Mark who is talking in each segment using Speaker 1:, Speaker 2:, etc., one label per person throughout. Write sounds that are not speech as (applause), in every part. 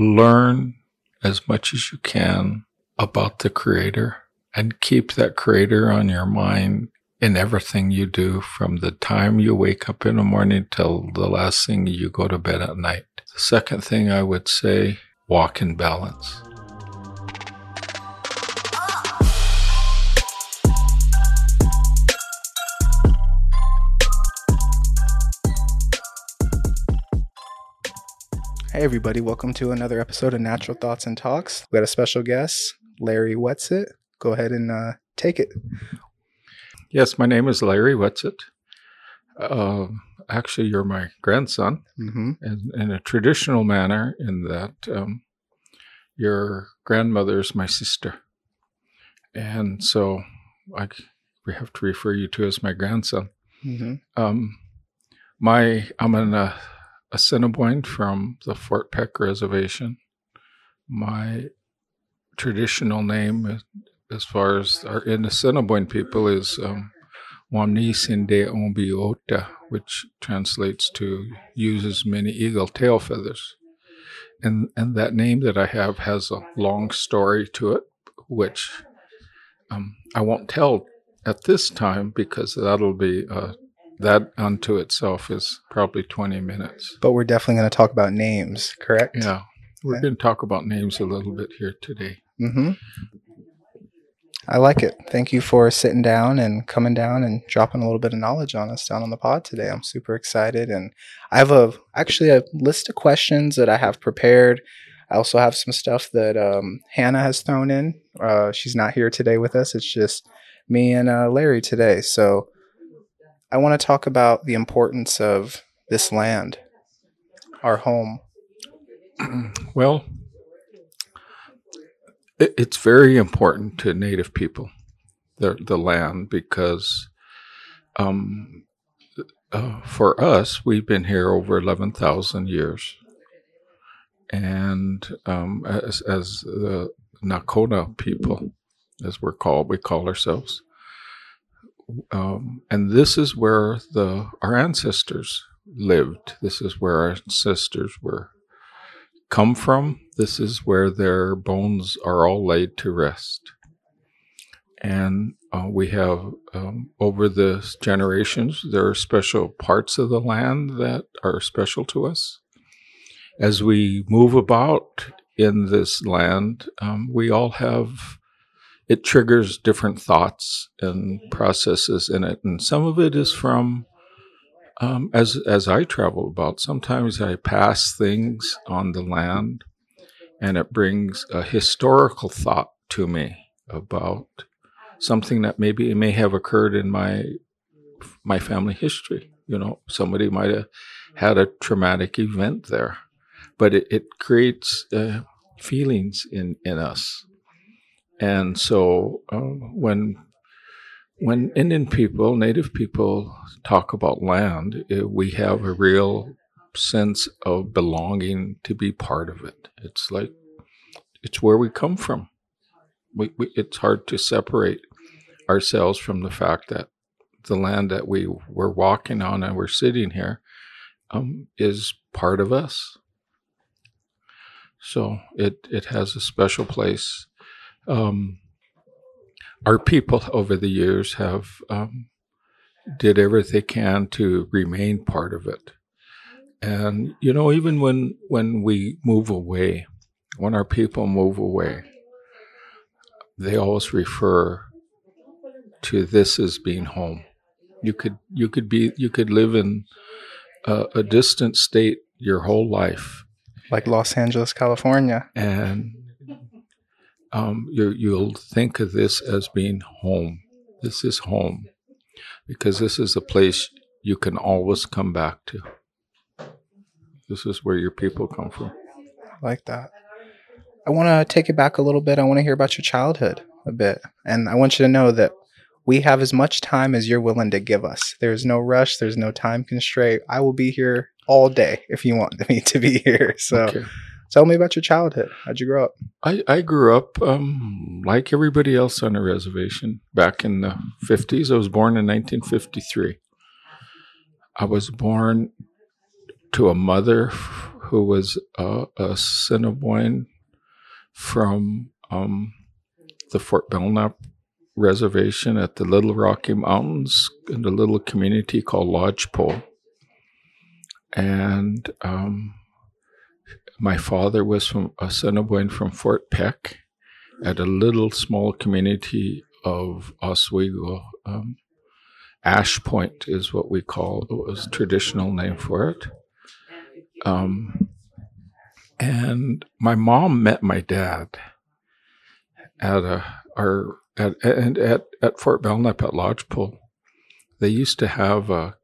Speaker 1: learn as much as you can about the creator and keep that creator on your mind in everything you do from the time you wake up in the morning till the last thing you go to bed at night. The second thing I would say, walk in balance.
Speaker 2: Hey, everybody, welcome to another episode of Natural Thoughts and Talks. We got a special guest, Larry Wetsit. Go ahead and uh, take it.
Speaker 1: Yes, my name is Larry Wetsit. Uh, actually, you're my grandson
Speaker 2: Mm-hmm.
Speaker 1: in, in a traditional manner, in that um, your grandmother is my sister. And so I, we have to refer you to as my grandson.
Speaker 2: Mm-hmm.
Speaker 1: Um, my I'm an uh, Assiniboine from the Fort Peck Reservation. My traditional name, as- far as our in the Assiniboine people, is um, Ombiota, which translates to uses many eagle tail feathers. And and that name that I have has a long story to it, which um, I won't tell at this time because that'll be uh, that unto itself is probably 20 minutes.
Speaker 2: But we're definitely going to talk about names, correct?
Speaker 1: Yeah. We're
Speaker 2: Okay.
Speaker 1: going to talk about names a little bit here today.
Speaker 2: Mm-hmm. I like it. Thank you for sitting down and coming down and dropping a little bit of knowledge on us down on the pod today. I'm super excited, and I have a actually a list of questions that I have prepared. I also have some stuff that um, Hannah has thrown in. Uh, she's not here today with us. It's just me and uh, Larry today. So I want to talk about the importance of this land, our home. (clears throat)
Speaker 1: Well, it, it's very important to Native people, the, the land, because um, uh, for us, we've been here over 11,000 years. And um, as, as the Nakota people, as we're called, we call ourselves. Um, and this is where the our ancestors lived. This is where our ancestors were come from. This is where their bones are all laid to rest. And uh, we have, um, over the generations, there are special parts of the land that are special to us. As we move about in this land, um, we all have, it triggers different thoughts and processes in it. And some of it is from um, as as I travel about, sometimes I pass things on the land, and it brings a historical thought to me about something that maybe may have occurred in my my family history. You know, somebody might have had a traumatic event there, but it, it creates uh, feelings in in us, and so uh, when when Indian people, Native people talk about land, eh, we have a real sense of belonging to be part of it. It's like it's where we come from. We, we, it's hard to separate ourselves from the fact that the land that we were walking on and we're sitting here um, is part of us. So it it has a special place. Um, our people over the years have um, did everything they can to remain part of it. And you know even when when we move away when our people move away they always refer to this as being home. You could you could be you could live in a, a distant state your whole life.
Speaker 2: Like Los Angeles, California.
Speaker 1: and um, you, you'll think of this as being home. This is home because this is a place you can always come back to. This is where your people come from.
Speaker 2: I like that. I want to take it back a little bit. I want to hear about your childhood a bit. And I want you to know that we have as much time as you're willing to give us. There's no rush, there's no time constraint. I will be here all day if you want me to be here. So
Speaker 1: Okay.
Speaker 2: Tell me about your childhood. How'd you grow up?
Speaker 1: I, I grew up um, like everybody else on a reservation back in the 50s. I was born in 1953. I was born to a mother who was a Assiniboine from um, the Fort Belknap reservation at the Little Rocky Mountains in a little community called Lodgepole. And um, my father was from Assiniboine from Fort Peck at a little small community of Oswego. Um, Ash Point is what we call it was traditional name for it. Um, and my mom met my dad at a our at at at, at Fort Belknap at Lodgepole. They used to have a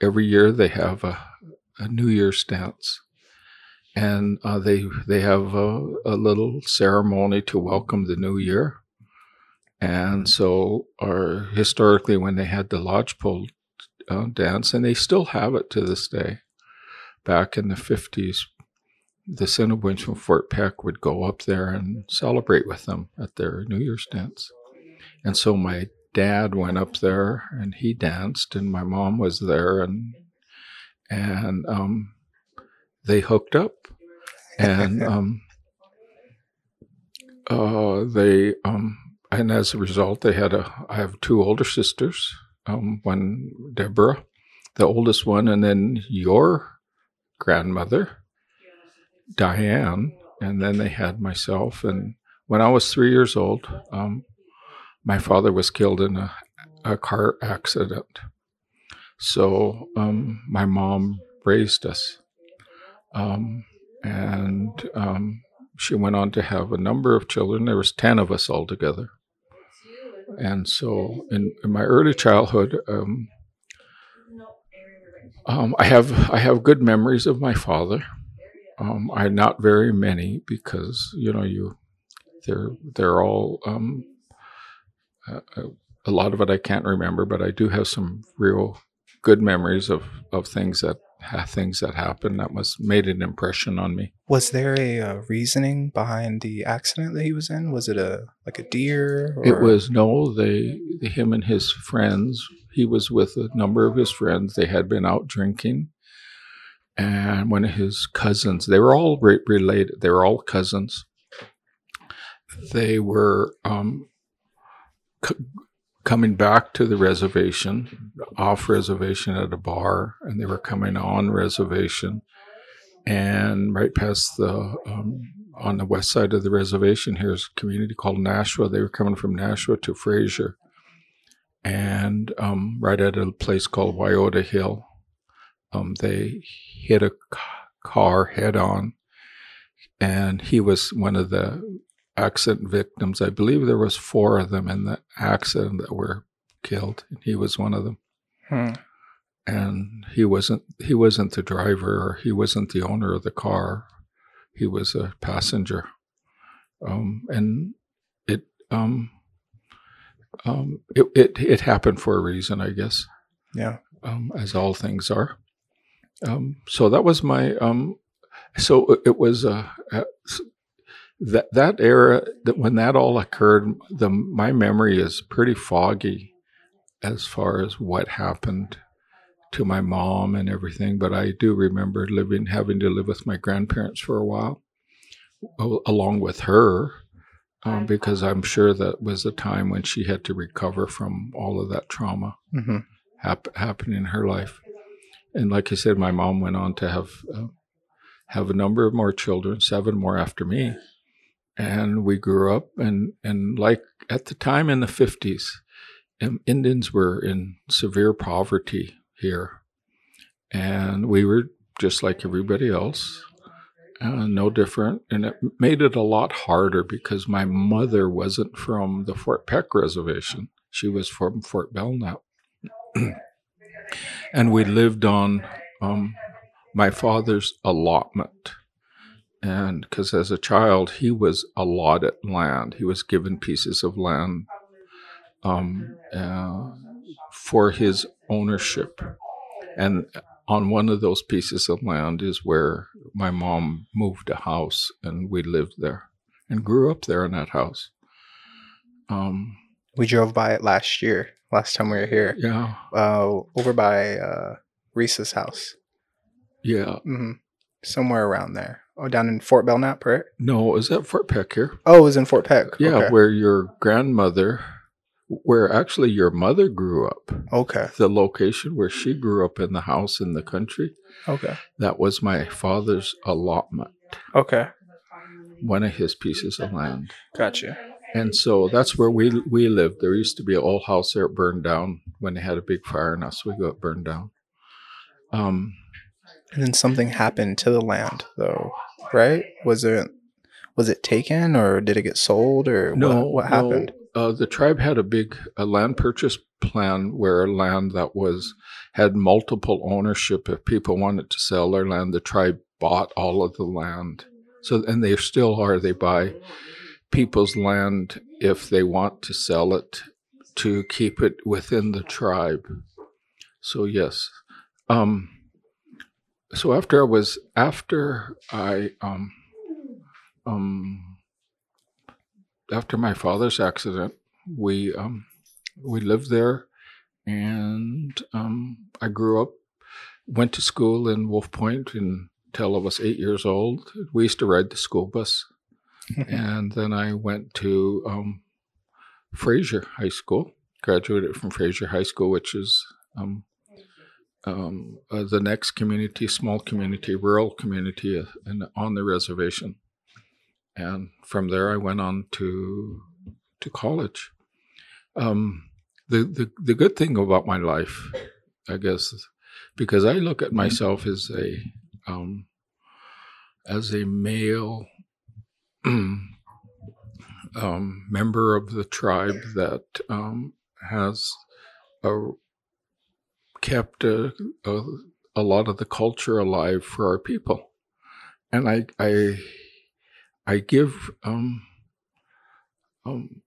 Speaker 1: every year they have a, a New Year's dance, and uh, they they have a, a little ceremony to welcome the new year. And so, or historically, when they had the lodgepole uh, dance, and they still have it to this day. Back in the fifties, the Assiniboines from Fort Peck would go up there and celebrate with them at their New Year's dance. And so my dad went up there and he danced, and my mom was there, and and um, they hooked up, and (laughs) um, uh, they um, and as a result, they had a. I have two older sisters. Um, one Deborah, the oldest one, and then your grandmother, Diane, and then they had myself. And when I was three years old, um, my father was killed in a, a car accident. So um, my mom raised us. Um, and um, she went on to have a number of children. There was 10 of us altogether. And so in, in my early childhood, um, um, I have I have good memories of my father. Um, I not very many because you know you they're they're all um, uh, a lot of it I can't remember, but I do have some real good memories of of things that things that happened that was made an impression on me.
Speaker 2: Was there a, uh reasoning behind the accident that he was in? Was it a like a deer?
Speaker 1: It was no. They him and his friends. He was with a number of his friends. They had been out drinking, and one of his cousins. They were all re- related. They were all cousins. They were um, c- coming back to the reservation, off reservation at a bar, and they were coming on reservation. And right past the, um, on the west side of the reservation, here's a community called Nashua. They were coming from Nashua to Fraser. And um, right at a place called Wiota Hill, um, they hit a car head on. And he was one of the accident victims. I believe there was four of them in the accident that were killed, and he was one of them. Hmm. And he wasn't he wasn't the driver or he wasn't the owner of the car. He was a passenger. Um, and it um, um, it, it it happened for a reason, I guess.
Speaker 2: Yeah.
Speaker 1: Um, as all things are. Um, so that was my um, so it was uh, that that era that when that all occurred the my memory is pretty foggy as far as what happened to my mom and everything but i do remember living having to live with my grandparents for a while along with her um, because i'm sure that was a time when she had to recover from all of that trauma mm-hmm. hap- happening in her life. And like i said my mom went on to have uh, have a number of more children seven more after me and we grew up and and like at the time in the 50s indians were in severe poverty here. And we were just like everybody else uh, no different. And it made it a lot harder because my mother wasn't from the fort peck reservation. She was from fort belknap. (clears throat) And we lived on um, my father's allotment and because as a child he was allotted land. He was given pieces of land um, uh, for his ownership. And on one of those pieces of land is where my mom moved a house and we lived there and grew up there in that house.
Speaker 2: Um, we drove by it last year last time we were here.
Speaker 1: Yeah.
Speaker 2: Uh, over by uh, reese's house.
Speaker 1: Yeah. Mm-hmm.
Speaker 2: Somewhere around there. Oh, down in Fort Belknap, right?
Speaker 1: No, is at Fort Peck here?
Speaker 2: Oh, it was in Fort Peck.
Speaker 1: Yeah,
Speaker 2: Okay.
Speaker 1: where your grandmother, where actually your mother grew up.
Speaker 2: Okay.
Speaker 1: The location where she grew up in the house in the country,
Speaker 2: Okay.
Speaker 1: that was my father's allotment,
Speaker 2: Okay.
Speaker 1: one of his pieces of land.
Speaker 2: Gotcha.
Speaker 1: And so that's where we we lived. There used to be an old house there, it burned down when they had a big fire in Oswego. It burned down. Um,
Speaker 2: And then something happened to the land, though, right? Was it was it taken or did it get sold or
Speaker 1: no,
Speaker 2: what, what happened?
Speaker 1: No. Uh, the tribe had a big a land purchase plan where land that was had multiple ownership. If people wanted to sell their land, the tribe bought all of the land. So and they still are. They buy people's land if they want to sell it to keep it within the tribe. So yes. Um, so after I was after I um um after my father's accident, we um we lived there and um I grew up went to school in Wolf Point until I was eight years old. We used to ride the school bus (laughs) and then I went to um, Fraser High School. Graduated from Fraser High School, which is um, um, uh, the next community, small community, rural community, uh, in, on the reservation. And from there, I went on to to college. Um, the, the the good thing about my life, I guess, because I look at myself as a um, as a male (clears throat) um, member of the tribe that um, has a, kept a, a, a lot of the culture alive for our people, and I I I give um, um,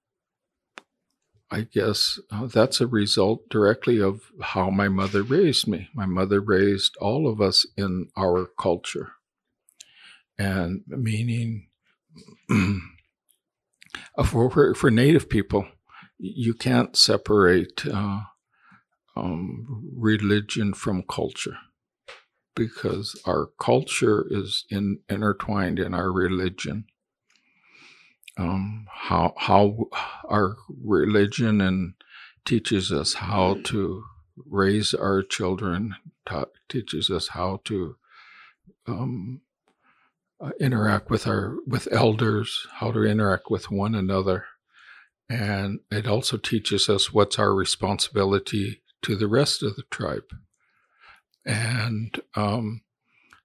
Speaker 1: I guess uh, that's a result directly of how my mother raised me. My mother raised all of us in our culture, and meaning (clears throat) for for Native people, you can't separate uh, um, religion from culture because our culture is in, intertwined in our religion. Um, how how our religion and teaches us how to raise our children, ta- teaches us how to um, uh, interact with our with elders, how to interact with one another, and it also teaches us what's our responsibility to the rest of the tribe. And um,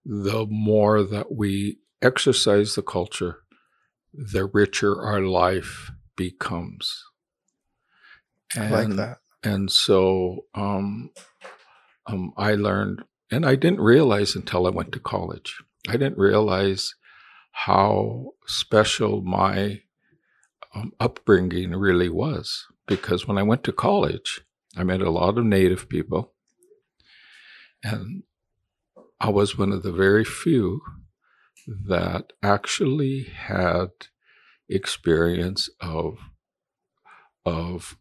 Speaker 1: the more that we exercise the culture, the richer our life becomes.
Speaker 2: I like that.
Speaker 1: And so um, um, I learned, and I didn't realize until I went to college. I didn't realize how special my um, upbringing really was because when I went to college, I met a lot of Native people, and I was one of the very few that actually had experience of of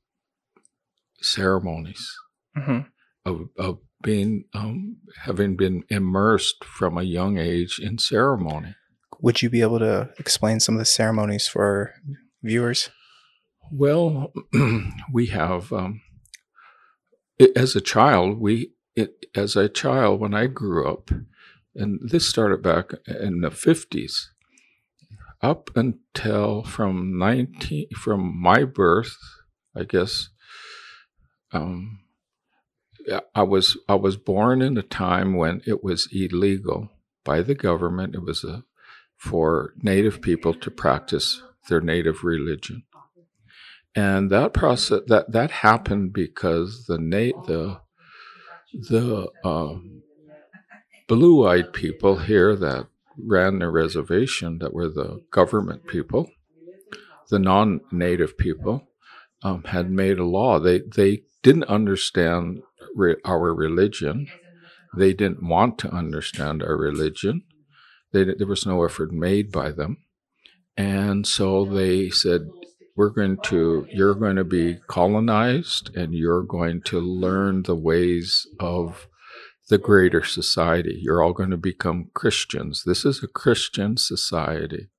Speaker 1: ceremonies
Speaker 2: hmm
Speaker 1: of, of being um, having been immersed from a young age in ceremony.
Speaker 2: Would you be able to explain some of the ceremonies for viewers?
Speaker 1: Well, (clears throat) we have um, it, as a child. We it, as a child when I grew up, and this started back in the fifties, up until from nineteen from my birth, I guess. Um, I was I was born in a time when it was illegal by the government. It was a, for Native people to practice their native religion, and that process that that happened because the na- the the um, blue-eyed people here that ran the reservation that were the government people, the non-native people, um, had made a law. They they didn't understand re- our religion. They didn't want to understand our religion. They, there was no effort made by them, and so they said, "We're going to. You're going to be colonized, and you're going to learn the ways of the greater society. You're all going to become Christians. This is a Christian society.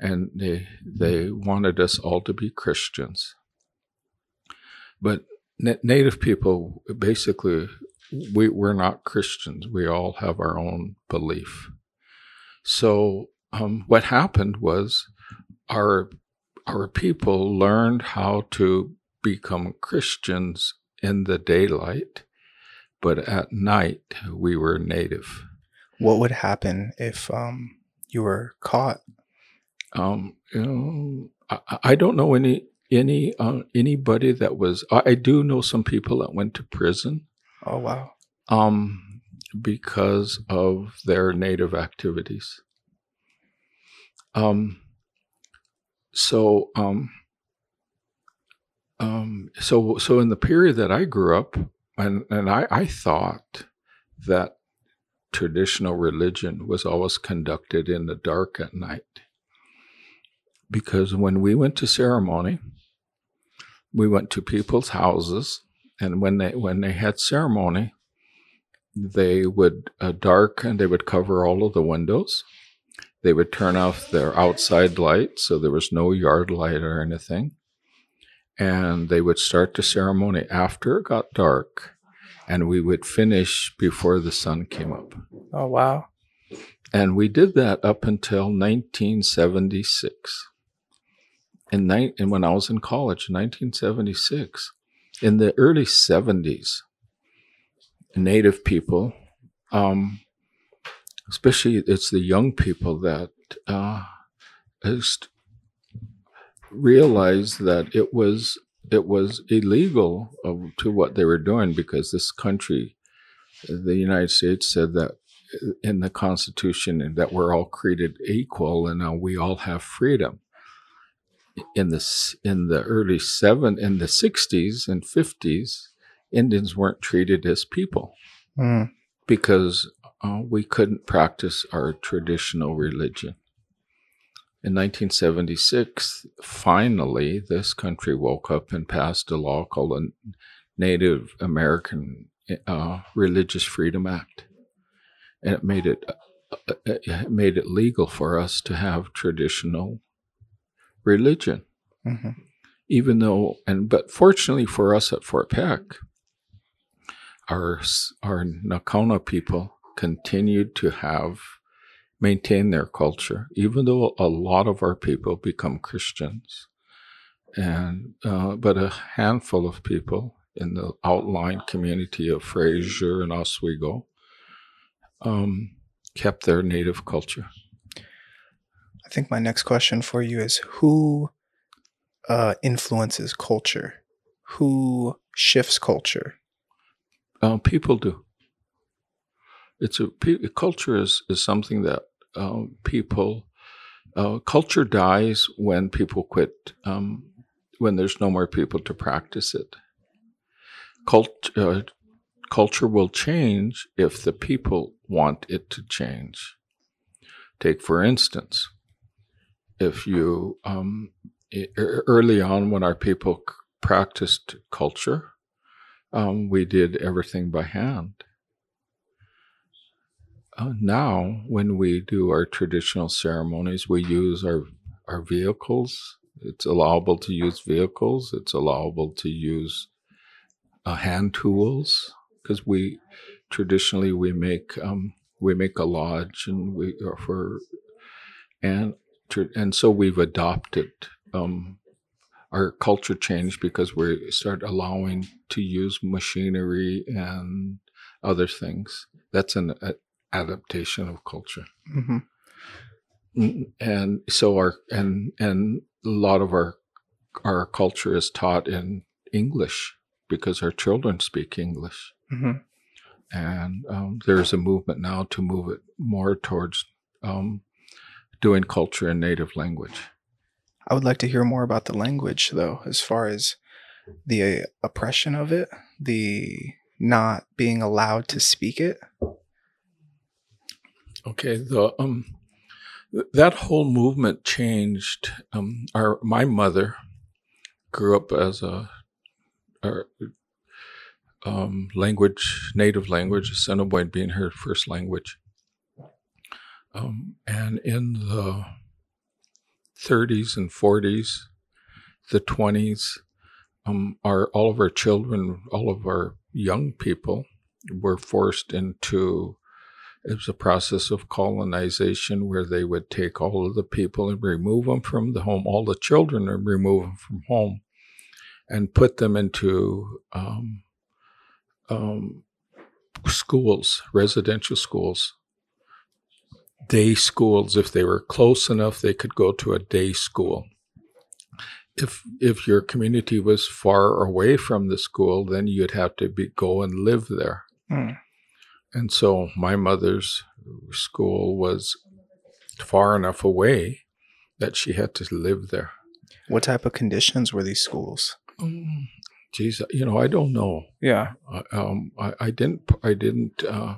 Speaker 1: And they, they wanted us all to be Christians. But native people basically we, we're not christians we all have our own belief so um, what happened was our our people learned how to become christians in the daylight but at night we were native
Speaker 2: what would happen if um, you were caught
Speaker 1: um, you know, I, I don't know any any uh, anybody that was I do know some people that went to prison.
Speaker 2: Oh wow.
Speaker 1: Um because of their native activities. Um so um um so so in the period that I grew up and and I I thought that traditional religion was always conducted in the dark at night because when we went to ceremony we went to people's houses, and when they when they had ceremony, they would uh, dark and they would cover all of the windows. They would turn off their outside light, so there was no yard light or anything. And they would start the ceremony after it got dark, and we would finish before the sun came up.
Speaker 2: Oh wow!
Speaker 1: And we did that up until 1976 in ni- and when I was in college in 1976, in the early 70s, Native people, um, especially it's the young people that uh, realized that it was it was illegal to what they were doing because this country, the United States, said that in the Constitution that we're all created equal and we all have freedom in the in the early seven in the 60s and 50s indians weren't treated as people mm. Because uh, we couldn't practice our traditional religion in 1976 finally this country woke up and passed a law called the native american uh, religious freedom act and it made it uh, it made it legal for us to have traditional religion. Mm-hmm. Even though, and but fortunately for us at Fort Peck, our our Nakona people continued to have maintain their culture, even though a lot of our people become Christians, and uh, but a handful of people in the outlying community of Fraser and Oswego um, kept their native culture.
Speaker 2: I think my next question for you is who uh, influences culture? Who shifts culture?
Speaker 1: Uh, people do. It's a culture is is something that um, people uh, culture dies when people quit um, when there's no more people to practice it. Cult, uh, culture will change if the people want it to change. Take for instance, if you um, early on when our people practiced culture, um, we did everything by hand. Uh, now, when we do our traditional ceremonies, we use our our vehicles. It's allowable to use vehicles. It's allowable to use uh, hand tools because we traditionally we make um, we make a lodge and we for and and so we've adopted um, our culture changed because we start allowing to use machinery and other things. That's an a, adaptation of culture. Mm-hmm. Mm, and so our and and a lot of our our culture is taught in English because our children speak English. Mm-hmm. And um, there's a movement now to move it more towards um, doing culture in native language.
Speaker 2: I would like to hear more about the language, though, as far as the uh, oppression of it, the not being allowed to speak it.
Speaker 1: Okay, the um, that whole movement changed. Um, our my mother grew up as a, um, language, native language, Assiniboine being her first language. Um, and in the 30s and 40s, the 20s, um, our all of our children, all of our young people were forced into it was a process of colonization where they would take all of the people and remove them from the home, all the children, and remove them from home, and put them into um, um, schools, residential schools, day schools. If they were close enough, they could go to a day school. If if your community was far away from the school, then you'd have to be, go and live there.
Speaker 2: Mm.
Speaker 1: And so my mother's school was far enough away that she had to live there.
Speaker 2: What type of conditions were these schools?
Speaker 1: Um, geez, you know, I don't know.
Speaker 2: Yeah.
Speaker 1: um, I, I, didn't. I didn't uh,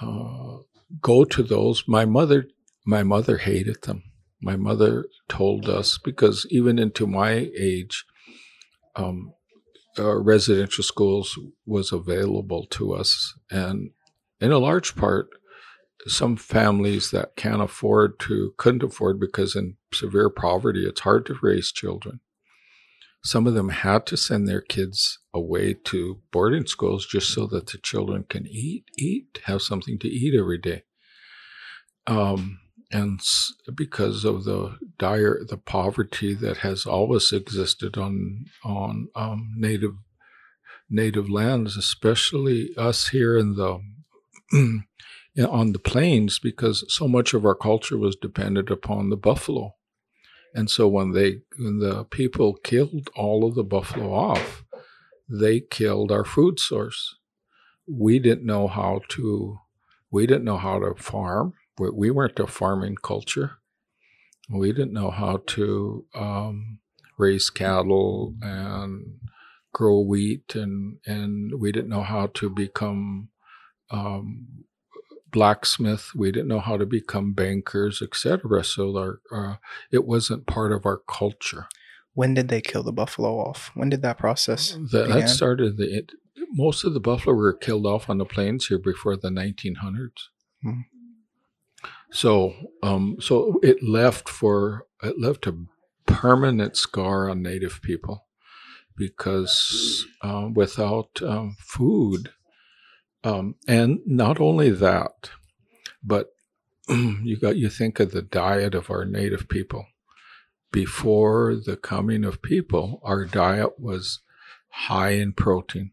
Speaker 1: uh, go to those. My mother. My mother hated them. My mother told us because even into my age, um, uh, residential schools was available to us, and in a large part, some families that can't afford to couldn't afford because in severe poverty it's hard to raise children. Some of them had to send their kids away to boarding schools just so that the children can eat, eat, have something to eat every day. Um, and because of the dire the poverty that has always existed on on um, native native lands, especially us here in the (clears throat) on the plains, because so much of our culture was dependent upon the buffalo, and so when they when the people killed all of the buffalo off, they killed our food source. We didn't know how to we didn't know how to farm we weren't a farming culture. We didn't know how to um, raise cattle and grow wheat, and and we didn't know how to become um, blacksmith. We didn't know how to become bankers, etc. So our, uh, it wasn't part of our culture.
Speaker 2: When did they kill the buffalo off? When did that process?
Speaker 1: The, that started. The, it, most of the buffalo were killed off on the plains here before the 1900s. Hmm. So, um, so it left for it left a permanent scar on Native people because uh, without um, food, um, and not only that, but (clears throat) you got you think of the diet of our Native people. Before the coming of people, our diet was high in protein.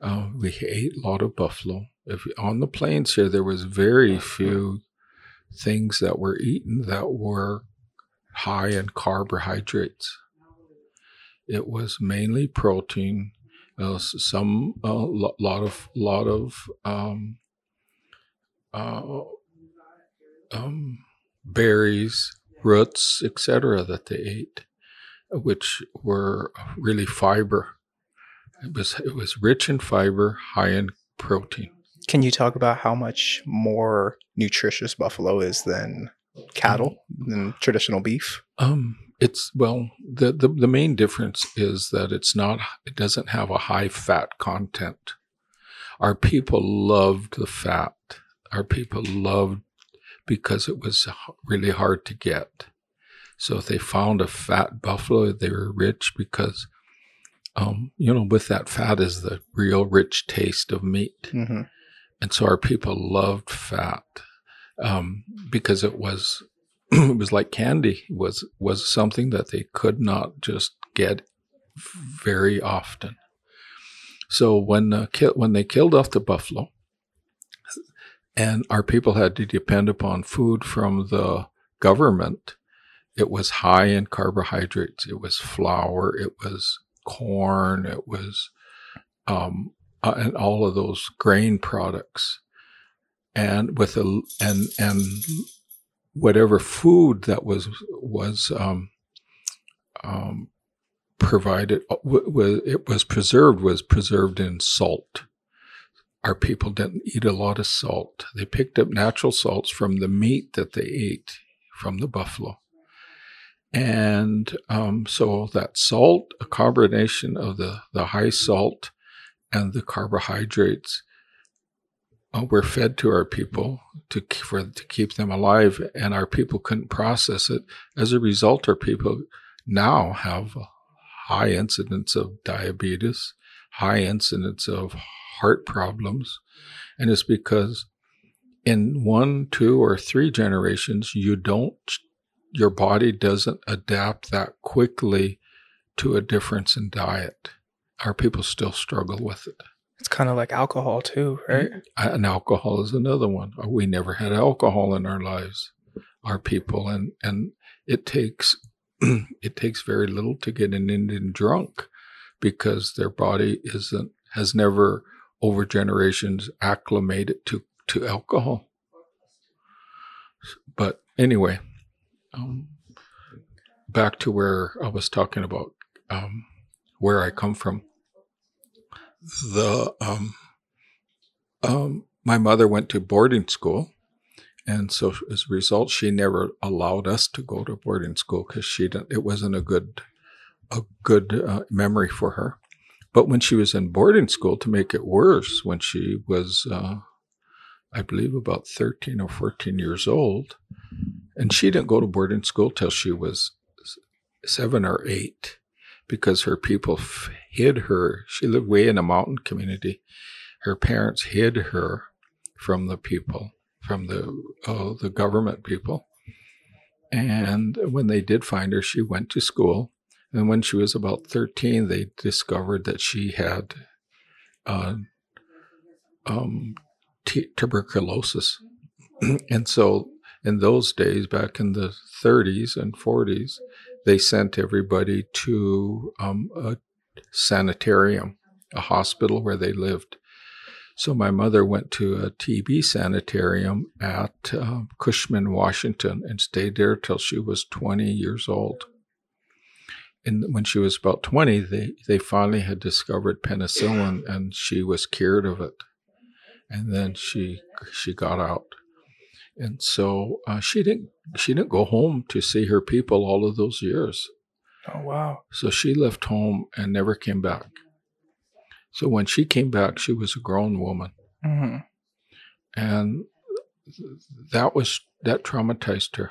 Speaker 1: Uh, we ate a lot of buffalo if on the plains here there was very few things that were eaten that were high in carbohydrates. It was mainly protein, uh, some a uh, lot of lot of um, uh, um, berries, roots, etc. that they ate, which were really fiber. It was it was rich in fiber, high in protein.
Speaker 2: Can you talk about how much more nutritious buffalo is than cattle than traditional beef?
Speaker 1: Um, it's well, the, the the main difference is that it's not. It doesn't have a high fat content. Our people loved the fat. Our people loved because it was really hard to get. So if they found a fat buffalo, they were rich because, um, you know, with that fat is the real rich taste of meat. Mm-hmm. And so our people loved fat um, because it was it (clears throat) was like candy was was something that they could not just get very often. So when uh, ki- when they killed off the buffalo, and our people had to depend upon food from the government, it was high in carbohydrates. It was flour. It was corn. It was um, uh, and all of those grain products, and with a and and whatever food that was was um, um, provided, uh, it was preserved was preserved in salt. Our people didn't eat a lot of salt. They picked up natural salts from the meat that they ate from the buffalo. And um, so that salt, a combination of the, the high salt and the carbohydrates uh, were fed to our people to for to keep them alive, and our people couldn't process it. As a result, our people now have high incidence of diabetes, high incidence of heart problems, and it's because in one, two, or three generations, you don't, your body doesn't adapt that quickly to a difference in diet. Our people still struggle with it.
Speaker 2: It's kind of like alcohol too, right?
Speaker 1: And alcohol is another one. We never had alcohol in our lives, our people, and and it takes (clears throat) it takes very little to get an Indian drunk because their body isn't has never over generations acclimated to to alcohol. But anyway, um, back to where I was talking about um, where I come from. The um, um, my mother went to boarding school, and so as a result, she never allowed us to go to boarding school because she didn't. It wasn't a good a good uh, memory for her. But when she was in boarding school, to make it worse, when she was uh, I believe, about 13 or 14 years old. And she didn't go to boarding school till she was seven or eight because her people f- hid her. She lived way in a mountain community. Her parents hid her from the people, from the uh, the government people. And when they did find her, she went to school. And when she was about 13, they discovered that she had uh, um, t- tuberculosis. (clears throat) and so in those days, back in the 30s and 40s, they sent everybody to um, a sanitarium, a hospital where they lived. So my mother went to a TB sanitarium at uh, Cushman, Washington, and stayed there till she was 20 years old. And when she was about 20, they, they finally had discovered penicillin and she was cured of it and then she she got out and so uh, she didn't she didn't go home to see her people all of those years
Speaker 2: oh wow
Speaker 1: so she left home and never came back so when she came back she was a grown woman mm-hmm. and that was that traumatized her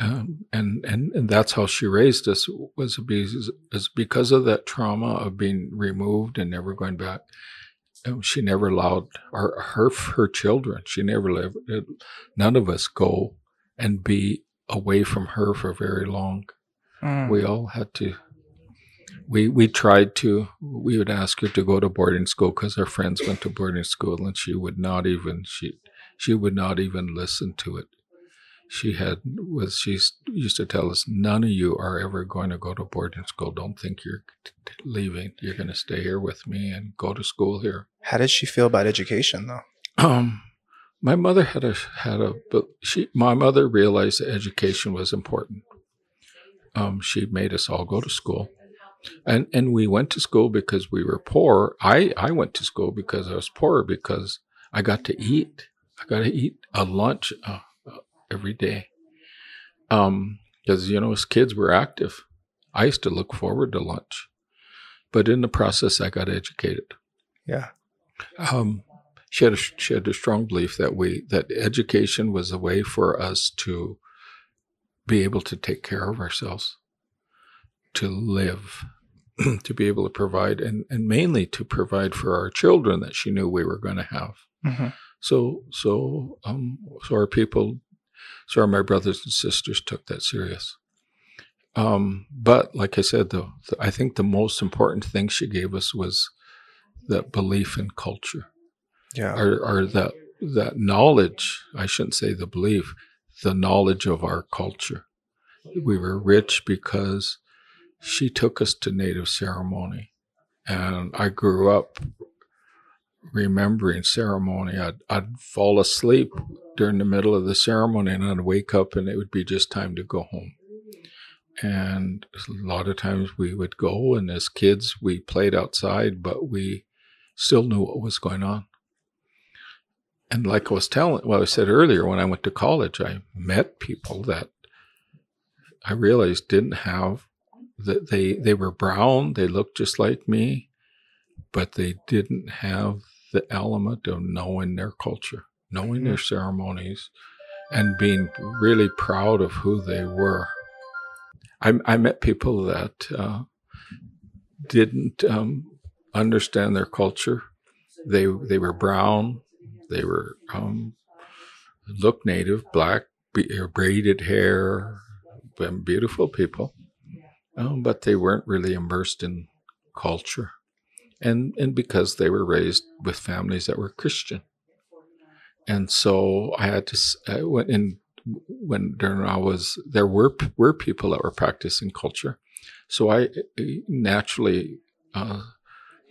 Speaker 1: um, and, and and that's how she raised us was because, because of that trauma of being removed and never going back she never allowed our, her her children. She never let none of us go and be away from her for very long. Mm. We all had to. We we tried to. We would ask her to go to boarding school because her friends went to boarding school, and she would not even she she would not even listen to it she had was she used to tell us none of you are ever going to go to boarding school don't think you're leaving you're going to stay here with me and go to school here
Speaker 2: how did she feel about education though
Speaker 1: um my mother had a had a but she my mother realized that education was important um she made us all go to school and and we went to school because we were poor i i went to school because i was poor because i got to eat i got to eat a lunch uh, every day. Um, because you know, as kids we're active. I used to look forward to lunch, but in the process, I got educated.
Speaker 2: Yeah.
Speaker 1: Um, she had a, she had a strong belief that we that education was a way for us to be able to take care of ourselves, to live, (clears throat) to be able to provide, and and mainly to provide for our children that she knew we were going to have. Mm-hmm. So so um, so our people so our my brothers and sisters took that serious. Um, but like I said, though, I think the most important thing she gave us was that belief in culture.
Speaker 2: Yeah.
Speaker 1: Or, or that, that knowledge, I shouldn't say the belief, the knowledge of our culture. We were rich because she took us to native ceremony. And I grew up remembering ceremony. I'd, I'd fall asleep during the middle of the ceremony and I'd wake up and it would be just time to go home. And a lot of times we would go, and as kids, we played outside, but we still knew what was going on. And like I was telling, well, I said earlier, when I went to college, I met people that I realized didn't have that they they were brown, they looked just like me, but they didn't have the element of knowing their culture, knowing their ceremonies, and being really proud of who they were. I, I met people that uh, didn't um, understand their culture. They they were brown. They were um, look native, black, braided hair, beautiful people, um, but they weren't really immersed in culture, and and because they were raised with families that were Christian, and so I had to went in when during I was there were were people that were practicing culture, so I naturally uh,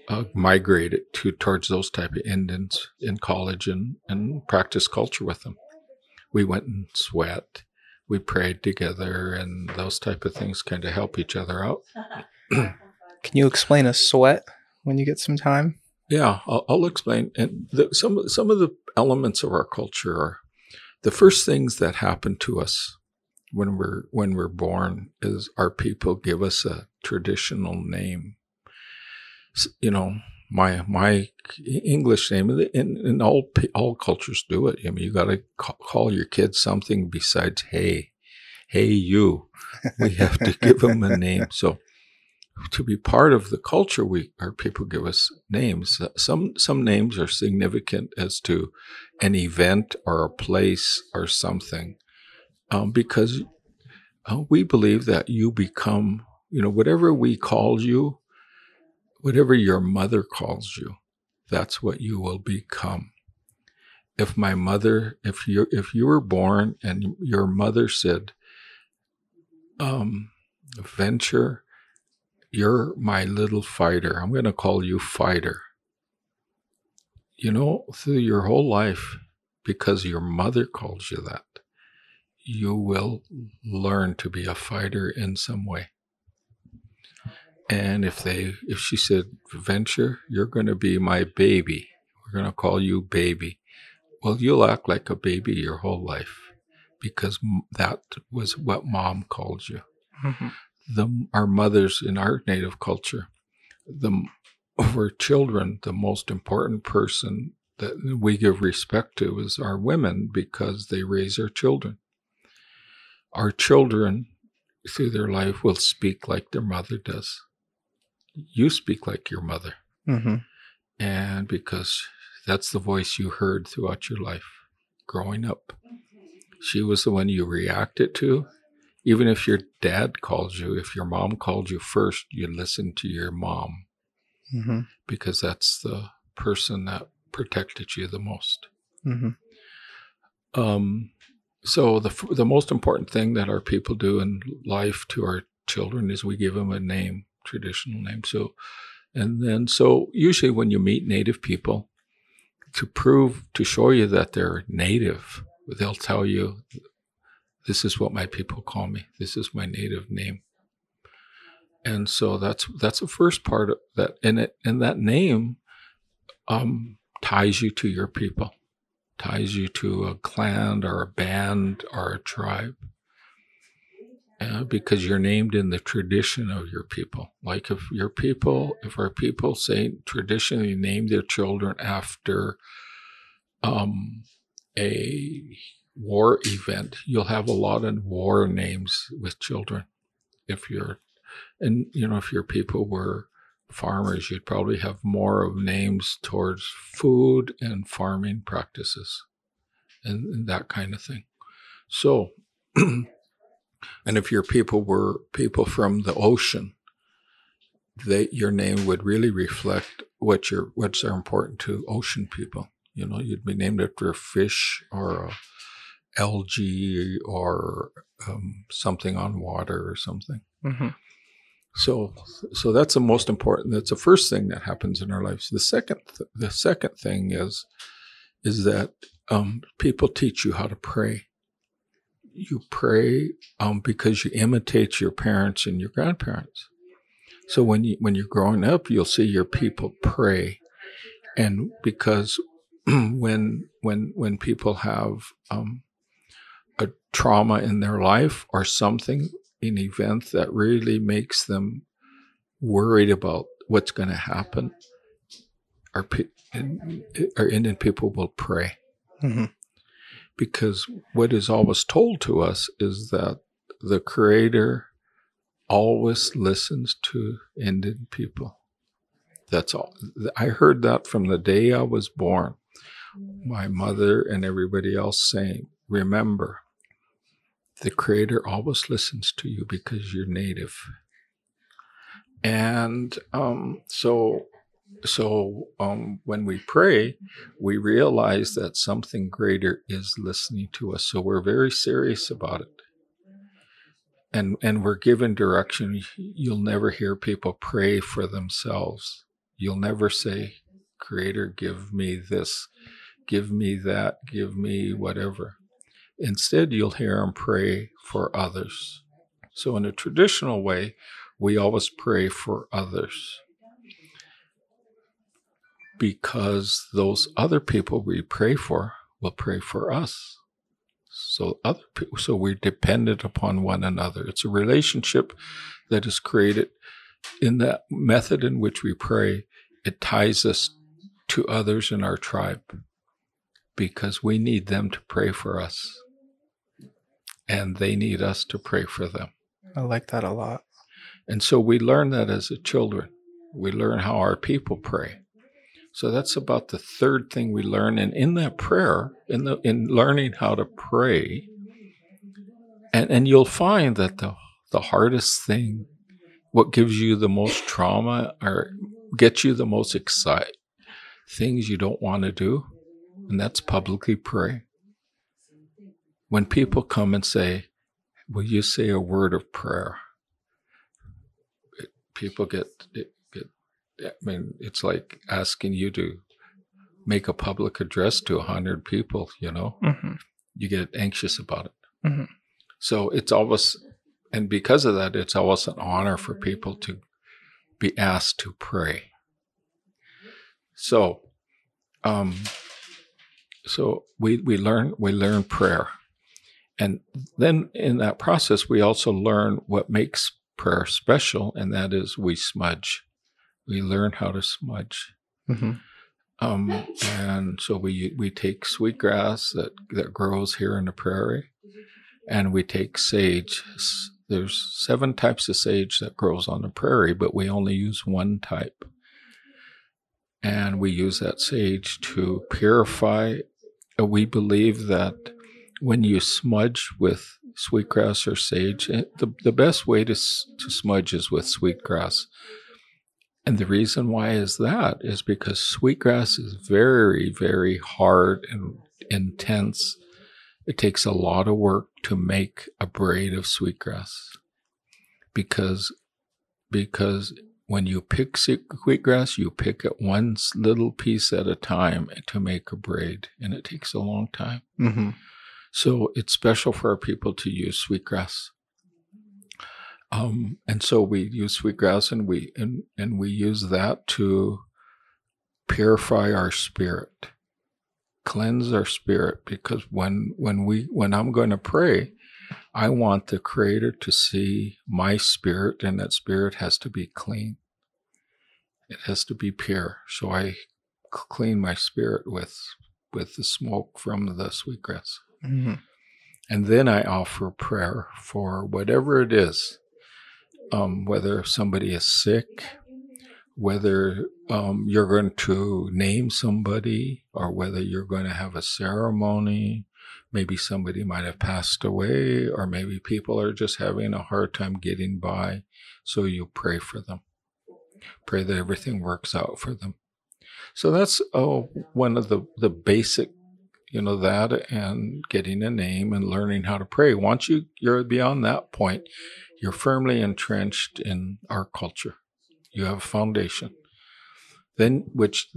Speaker 1: uh, migrated to towards those type of Indians in college and and practice culture with them. We went and sweat, we prayed together, and those type of things kind of help each other out. (laughs)
Speaker 2: Can you explain a sweat when you get some time?
Speaker 1: Yeah, I'll, I'll explain. And the, some some of the elements of our culture are the first things that happen to us when we're when we're born is our people give us a traditional name. You know, my my English name, and, and all all cultures do it. I mean, you got to call your kids something besides "Hey, hey, you." We (laughs) have to give them a name. So, to be part of the culture, we our people give us names. Some some names are significant as to an event or a place or something um, because uh, we believe that you become, you know, whatever we call you, whatever your mother calls you, that's what you will become. If my mother, if you if you were born and your mother said, um, venture, you're my little fighter. I'm going to call you fighter. You know, through your whole life, because your mother calls you that, you will learn to be a fighter in some way. And if they, if she said, venture, you're going to be my baby. We're going to call you baby. Well, you'll act like a baby your whole life because that was what mom called you. Mm-hmm. The, our mothers in our native culture, the, over children, the most important person that we give respect to is our women because they raise our children our children through their life will speak like their mother does. You speak like your mother. Mm-hmm. And because that's the voice you heard throughout your life growing up. She was the one you reacted to. Even if your dad called you, if your mom called you first, you listened to your mom mm-hmm. because that's the person that protected you the most. Mm-hmm. Um, so the the most important thing that our people do in life to our children is we give them a name, traditional name. So, and then so usually when you meet Native people, to prove to show you that they're Native, they'll tell you, "This is what my people call me. This is my native name." And so that's that's the first part of that, and it and that name um, ties you to your people ties you to a clan or a band or a tribe. Uh, because you're named in the tradition of your people. Like if your people, if our people say traditionally name their children after um, a war event, you'll have a lot of war names with children. If you're, and you know, if your people were farmers, you'd probably have more of names towards food and farming practices and, and that kind of thing. So, (clears throat) and if your people were people from the ocean, they, your name would really reflect what your what's are important to ocean people. You know, you'd be named after a fish or a algae or um, something on water or something. Mm-hmm. So, so that's the most important. That's the first thing that happens in our lives. The second, th- the second thing is, is that um, people teach you how to pray. You pray um, because you imitate your parents and your grandparents. So when you when you're growing up, you'll see your people pray, and because (clears throat) when when when people have um, a trauma in their life or something an event that really makes them worried about what's going to happen, our, our Indian people will pray. Mm-hmm. Because what is always told to us is that the Creator always listens to Indian people. That's all. I heard that from the day I was born. My mother and everybody else saying, Remember, the Creator always listens to you because you're native. And um, so so um, when we pray, we realize that something greater is listening to us. So we're very serious about it. And, and we're given direction. You'll never hear people pray for themselves. You'll never say, Creator, give me this, give me that, give me whatever. Instead, you'll hear them pray for others. So, in a traditional way, we always pray for others because those other people we pray for will pray for us. So other people, so we're dependent upon one another. It's a relationship that is created in that method in which we pray. It ties us to others in our tribe because we need them to pray for us and they need us to pray for them.
Speaker 2: I like that a lot.
Speaker 1: And so we learn that as a children. We learn how our people pray. So that's about the third thing we learn. And in that prayer, in the in learning how to pray, and, and you'll find that the the hardest thing, what gives you the most trauma or gets you the most excited, things you don't want to do, and that's publicly pray. When people come and say, Will you say a word of prayer? People get I mean, it's like asking you to make a public address to a hundred people. You know, mm-hmm. you get anxious about it. Mm-hmm. So it's always, and because of that, it's always an honor for people to be asked to pray. So, um, so we we learn we learn prayer, and then in that process, we also learn what makes prayer special, and that is we smudge we learn how to smudge. Mm-hmm. Um, and so we we take sweetgrass that that grows here in the prairie, and we take sage. There's seven types of sage that grows on the prairie, but we only use one type. And we use that sage to purify. We believe that when you smudge with sweetgrass or sage, the, the best way to, to smudge is with sweetgrass and the reason why is that is because sweetgrass is very, very hard and intense. It takes a lot of work to make a braid of sweetgrass because because when you pick sweetgrass, you pick it one little piece at a time to make a braid, and it takes a long time. Mm-hmm. So it's special for our people to use sweetgrass. Um, and so we use sweetgrass and we and, and we use that to purify our spirit, cleanse our spirit. Because when when we when I'm going to pray, I want the Creator to see my spirit, and that spirit has to be clean. It has to be pure. So I clean my spirit with with the smoke from the sweetgrass. Mm-hmm. And then I offer prayer for whatever it is um, whether somebody is sick, whether um, you're going to name somebody, or whether you're going to have a ceremony. Maybe somebody might have passed away, or maybe people are just having a hard time getting by. So you pray for them. Pray that everything works out for them. So that's oh, one of the, the basic, you know, that and getting a name and learning how to pray. Once you, you're beyond that point, you're firmly entrenched in our culture. You have a foundation. Then, which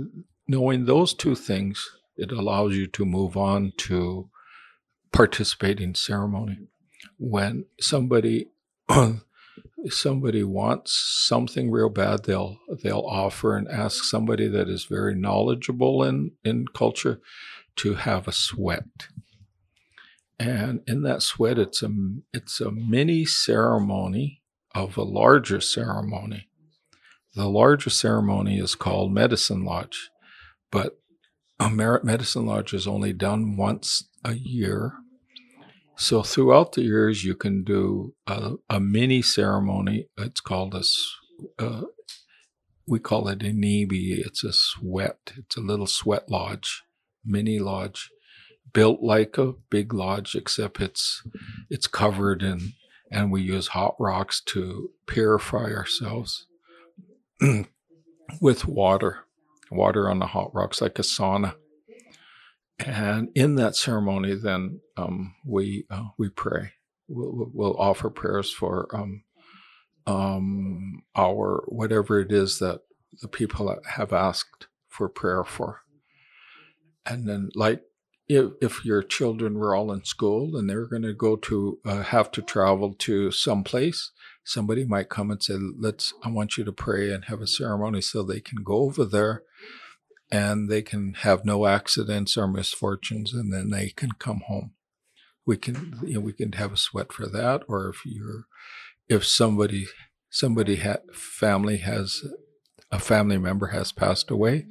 Speaker 1: knowing those two things, it allows you to move on to participate in ceremony. When somebody (clears throat) somebody wants something real bad, they'll they'll offer and ask somebody that is very knowledgeable in in culture to have a sweat and in that sweat, it's a it's a mini ceremony of a larger ceremony. The larger ceremony is called medicine lodge, but a medicine lodge is only done once a year. So throughout the years, you can do a, a mini ceremony. It's called a, uh, we call it a nibi. It's a sweat. It's a little sweat lodge, mini lodge, built like a big lodge, except it's it's covered in, and we use hot rocks to purify ourselves (clears throat) with water water on the hot rocks like a sauna. And in that ceremony, then um, we uh, we pray. We'll, we'll, offer prayers for um, um, our whatever it is that the people have asked for prayer for. And then, like if, if your children were all in school and they're going to go to uh, have to travel to some place, somebody might come and say, "Let's. I want you to pray and have a ceremony so they can go over there, and they can have no accidents or misfortunes, and then they can come home." We can, you know, we can have a sweat for that, or if you're, if somebody, somebody had family has, a family member has passed away,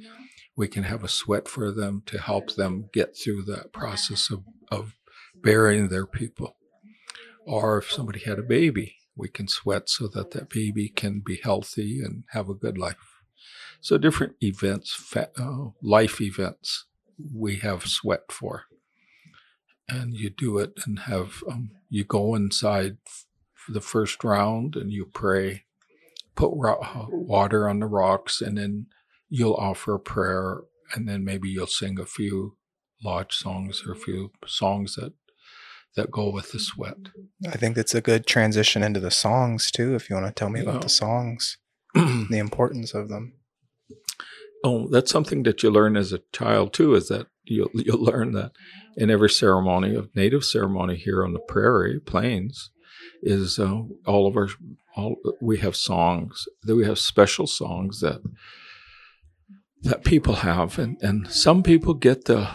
Speaker 1: we can have a sweat for them to help them get through that process of, of burying their people. Or if somebody had a baby, we can sweat so that that baby can be healthy and have a good life. So different events, fa- uh, life events, we have sweat for, and you do it and have um, you go inside for the first round and you pray, put ro- water on the rocks, and then you'll offer a prayer, and then maybe you'll sing a few lodge songs or a few songs that that go with the sweat.
Speaker 2: I think that's a good transition into the songs too. If you want to tell me about the songs, (clears throat) the importance of them.
Speaker 1: Oh, that's something that you learn as a child too. Is that you'll you'll learn that in every ceremony of native ceremony here on the prairie plains is uh, all of our all we have songs that we have special songs that that people have and, and some people get the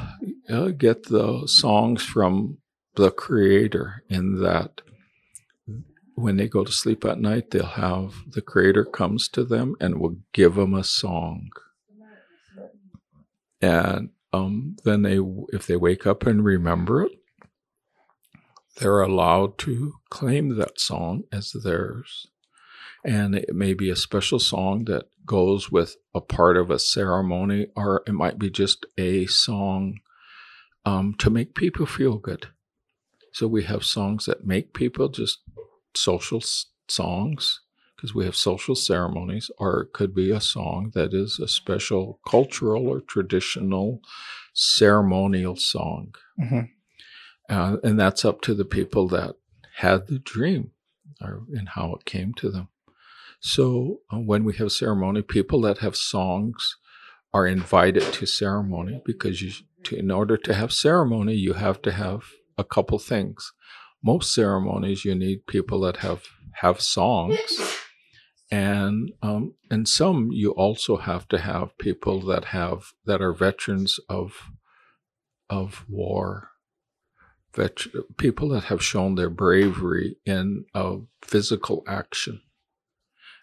Speaker 1: uh, get the songs from the creator in that when they go to sleep at night, they'll have the creator comes to them and will give them a song. And um, then they, if they wake up and remember it, they're allowed to claim that song as theirs. And it may be a special song that goes with a part of a ceremony, or it might be just a song um, to make people feel good. So we have songs that make people just social s- songs because we have social ceremonies, or it could be a song that is a special cultural or traditional ceremonial song. Mm-hmm. Uh, and that's up to the people that had the dream or and how it came to them. So uh, when we have ceremony, people that have songs are invited to ceremony because you, to, in order to have ceremony, you have to have a couple things. Most ceremonies, you need people that have have songs, and um, and some you also have to have people that have that are veterans of of war, people that have shown their bravery in a physical action.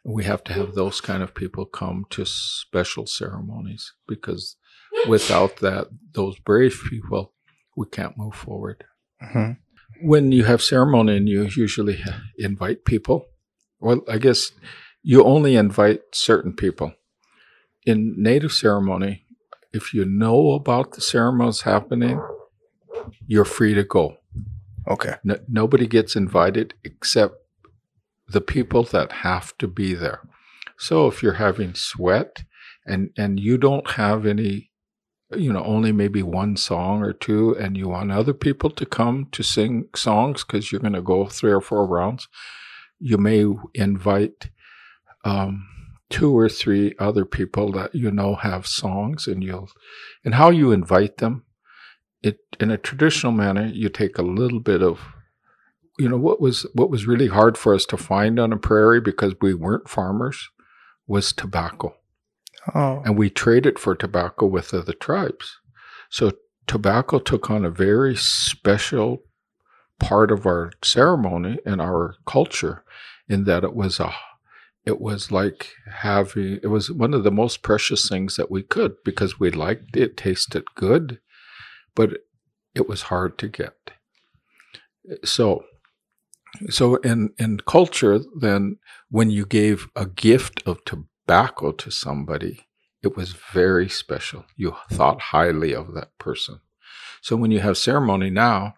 Speaker 1: And we have to have those kind of people come to special ceremonies because (laughs) without that, those brave people, we can't move forward. Mm-hmm. When you have ceremony and you usually invite people, well, I guess you only invite certain people. In native ceremony, if you know about the ceremonies happening, you're free to go.
Speaker 2: Okay.
Speaker 1: No, nobody gets invited except the people that have to be there. So if you're having sweat and and you don't have any you know only maybe one song or two and you want other people to come to sing songs because you're going to go three or four rounds you may invite um, two or three other people that you know have songs and you'll and how you invite them it in a traditional manner you take a little bit of you know what was what was really hard for us to find on a prairie because we weren't farmers was tobacco Oh. And we traded for tobacco with other tribes. So tobacco took on a very special part of our ceremony and our culture in that it was a it was like having it was one of the most precious things that we could because we liked it, tasted good, but it was hard to get. So so in in culture then when you gave a gift of tobacco to somebody it was very special. You thought highly of that person. So when you have ceremony now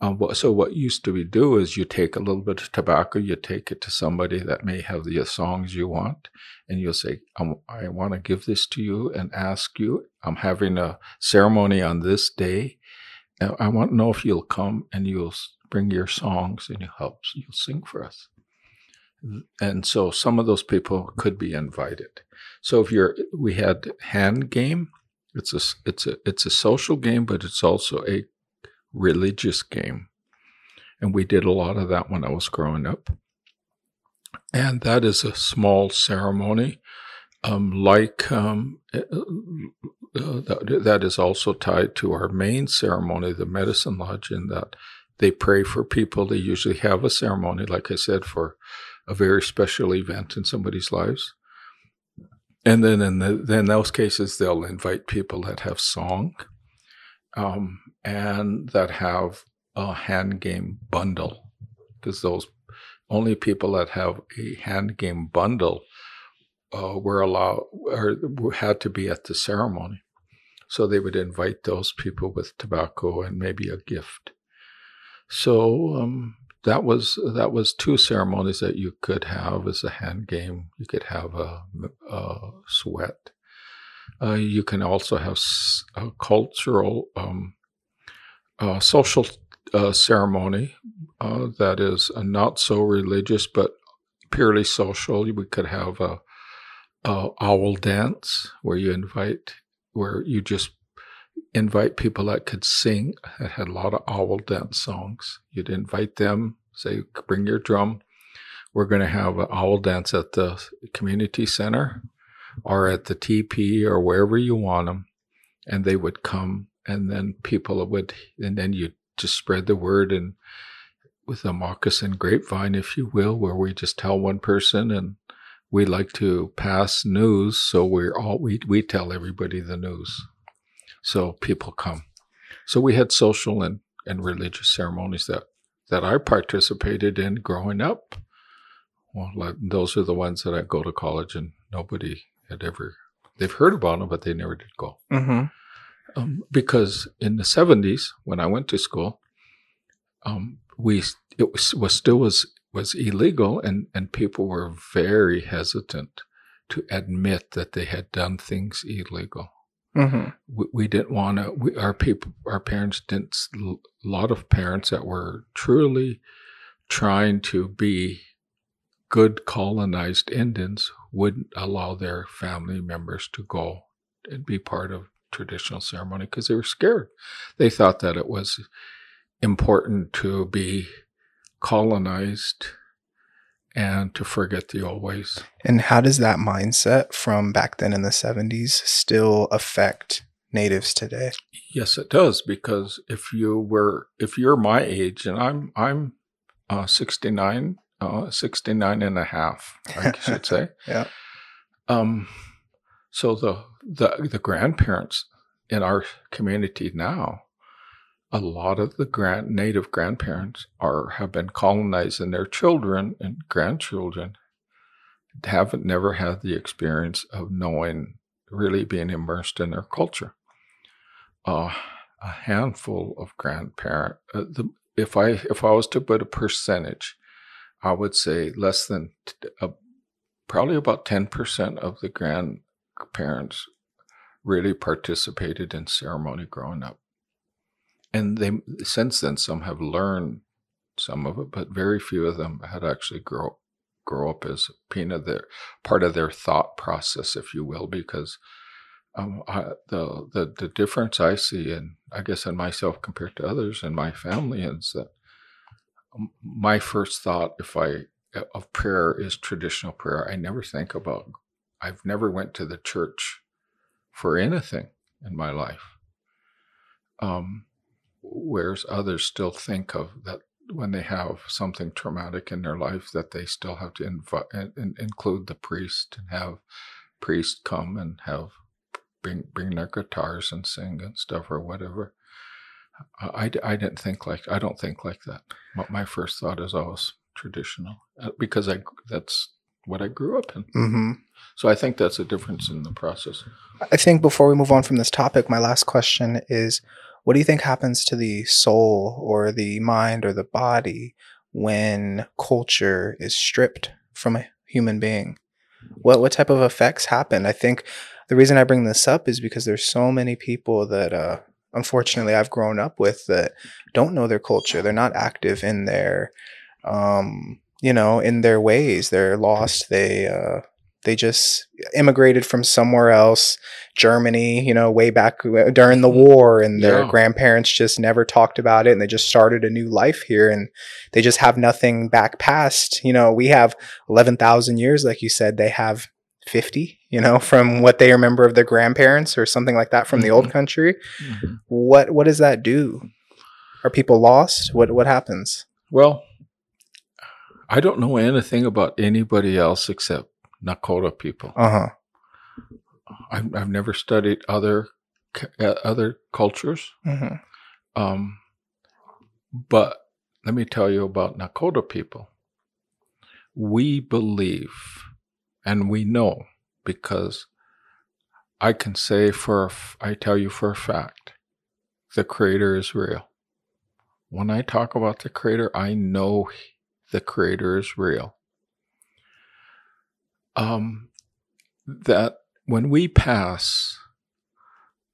Speaker 1: um, so what used to be do is you take a little bit of tobacco you take it to somebody that may have the songs you want and you'll say i want to give this to you and ask you. I'm having a ceremony on this day. I want to know if you'll come and you'll bring your songs and you help you'll sing for us. And so some of those people could be invited. So if you're we had hand game it's a it's a it's a social game but it's also a religious game. And we did a lot of that when i was growing up. And that is a small ceremony um, like um, uh, uh, that, that is also tied to our main ceremony, the medicine lodge, in that they pray for people. They usually have a ceremony, like I said, for a very special event in somebody's lives. And then in the, those cases, they'll invite people that have song um, and that have a hand game bundle, because those only people that have a hand game bundle uh, were allowed or had to be at the ceremony. So they would invite those people with tobacco and maybe a gift. So um, that was that was two ceremonies that you could have as a hand game. You could have a, a sweat. Uh, you can also have a cultural, um, uh, social uh, ceremony uh, that is not so religious but purely social. We could have a, a owl dance where you invite, where you just invite people that could sing, that had a lot of owl dance songs. You'd invite them, say, bring your drum. We're going to have an owl dance at the community center or at the TP or wherever you want them. And they would come, and then people would, and then you just spread the word and with a moccasin grapevine, if you will, where we just tell one person and we like to pass news. So we're all, we, we tell everybody the news. So people come. So we had social and, and religious ceremonies that, that I participated in growing up. Well, like, those are the ones that I go to college and nobody had ever, they've heard about them, but they never did go. Mm-hmm. Um, because in the 70s, when I went to school, um, we it was, was still was was illegal, and and people were very hesitant to admit that they had done things illegal. Mm-hmm. We, we, didn't want to. Our people, our parents didn't. A lot of parents that were truly trying to be good colonized Indians wouldn't allow their family members to go and be part of traditional ceremony because they were scared. They thought that it was important to be colonized and to forget the old ways.
Speaker 2: And how does that mindset from back then in the 70s still affect natives today?
Speaker 1: Yes, it does because if you were if you're my age and I'm I'm uh, 69 uh, 69 and a half, I should (laughs) say.
Speaker 2: yeah.
Speaker 1: Um so the the the grandparents in our community now a lot of the grand, native grandparents are have been colonized, and their children and grandchildren haven't never had the experience of knowing, really being immersed in their culture. Uh, a handful of grandparent. Uh, if I if I was to put a percentage, I would say less than uh, probably about ten percent of the grandparents really participated in ceremony growing up and they since then some have learned some of it, but very few of them had actually grow grow up as Pina. Their part of their thought process, if you will, because um, I, the the the difference I see, and I guess in myself compared to others in my family, is that my first thought, if I of prayer, is traditional prayer. I never think about. I've never went to the church for anything in my life. Um, whereas others still think of that when they have something traumatic in their life that they still have to invi- in, include the priest and have priest come and have bring bring their guitars and sing and stuff or whatever. I, I didn't think like I don't think like that. My first thought is always traditional uh, because I that's what I grew up in.
Speaker 2: Mm-hmm.
Speaker 1: So I think that's a difference in the process.
Speaker 2: I think before we move on from this topic, my last question is what do you think happens to the soul or the mind or the body when culture is stripped from a human being? What what type of effects happen? I think the reason I bring this up is because there's so many people that uh, unfortunately I've grown up with that don't know their culture. They're not active in their um, you know, in their ways. They're lost. They uh, they just immigrated from somewhere else, Germany, you know, way back during the mm-hmm. war, and their yeah. grandparents just never talked about it, and they just started a new life here, and they just have nothing back past. You know, we have eleven thousand years, like you said. They have 50 you know from what they remember of their grandparents or something like that from mm-hmm. the old mm-hmm. country mm-hmm. what what does that do are people lost what what happens
Speaker 1: well i don't know anything about anybody else except nakota people
Speaker 2: uh-huh
Speaker 1: i've, I've never studied other uh, other cultures
Speaker 2: mm-hmm.
Speaker 1: um but let me tell you about nakota people we believe and we know because I can say for, I tell you for a fact, the Creator is real. When I talk about the Creator, I know the Creator is real. Um, that when we pass,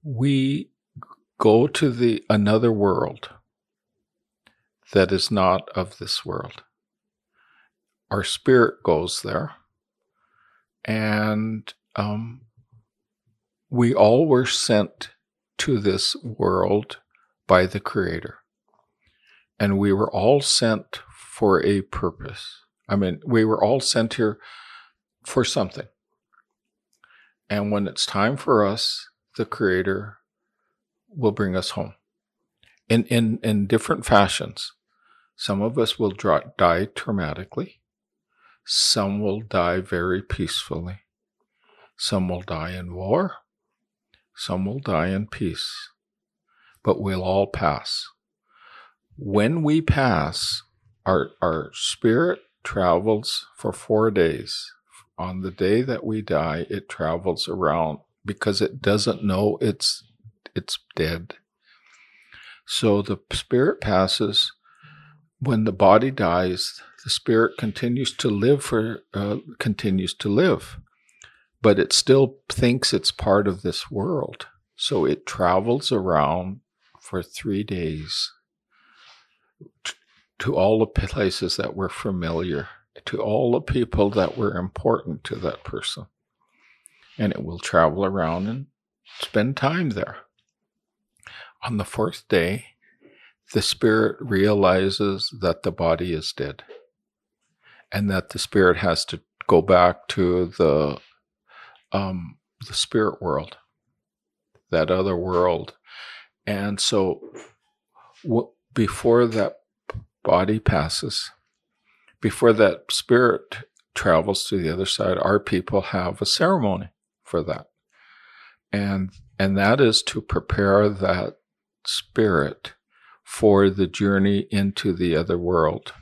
Speaker 1: we go to the another world that is not of this world. Our spirit goes there and um, we all were sent to this world by the Creator. And we were all sent for a purpose. I mean, we were all sent here for something. And when it's time for us, the Creator will bring us home in, in, in different fashions. Some of us will die traumatically. Some will die very peacefully. Some will die in war. Some will die in peace. But we'll all pass. When we pass, our, our spirit travels for four days. On the day that we die, it travels around because it doesn't know it's it's dead. So the spirit passes when the body dies, the spirit continues to live for uh, continues to live, but it still thinks it's part of this world. So it travels around for three days to all the places that were familiar, to all the people that were important to that person, and it will travel around and spend time there. On the fourth day, the spirit realizes that the body is dead and that the spirit has to go back to the um, the spirit world, that other world, and so before that body passes, before that spirit travels to the other side, our people have a ceremony for that, and and that is to prepare that spirit for the journey into the other world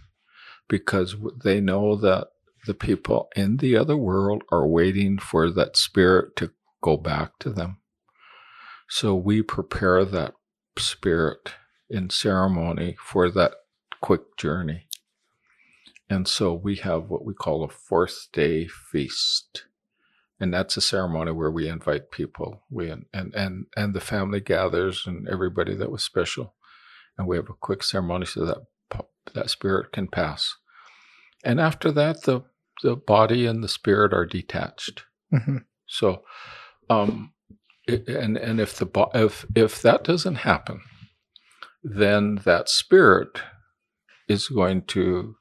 Speaker 1: because they know that the people in the other world are waiting for that spirit to go back to them. So we prepare that spirit in ceremony for that quick journey. And so we have what we call a fourth day feast. And that's a ceremony where we invite people. We and and and the family gathers and everybody that was special and we have a quick ceremony so that that spirit can pass. And after that, the the body and the spirit are detached.
Speaker 2: Mm-hmm.
Speaker 1: So, um, and and if the if if that doesn't happen, then that spirit is going to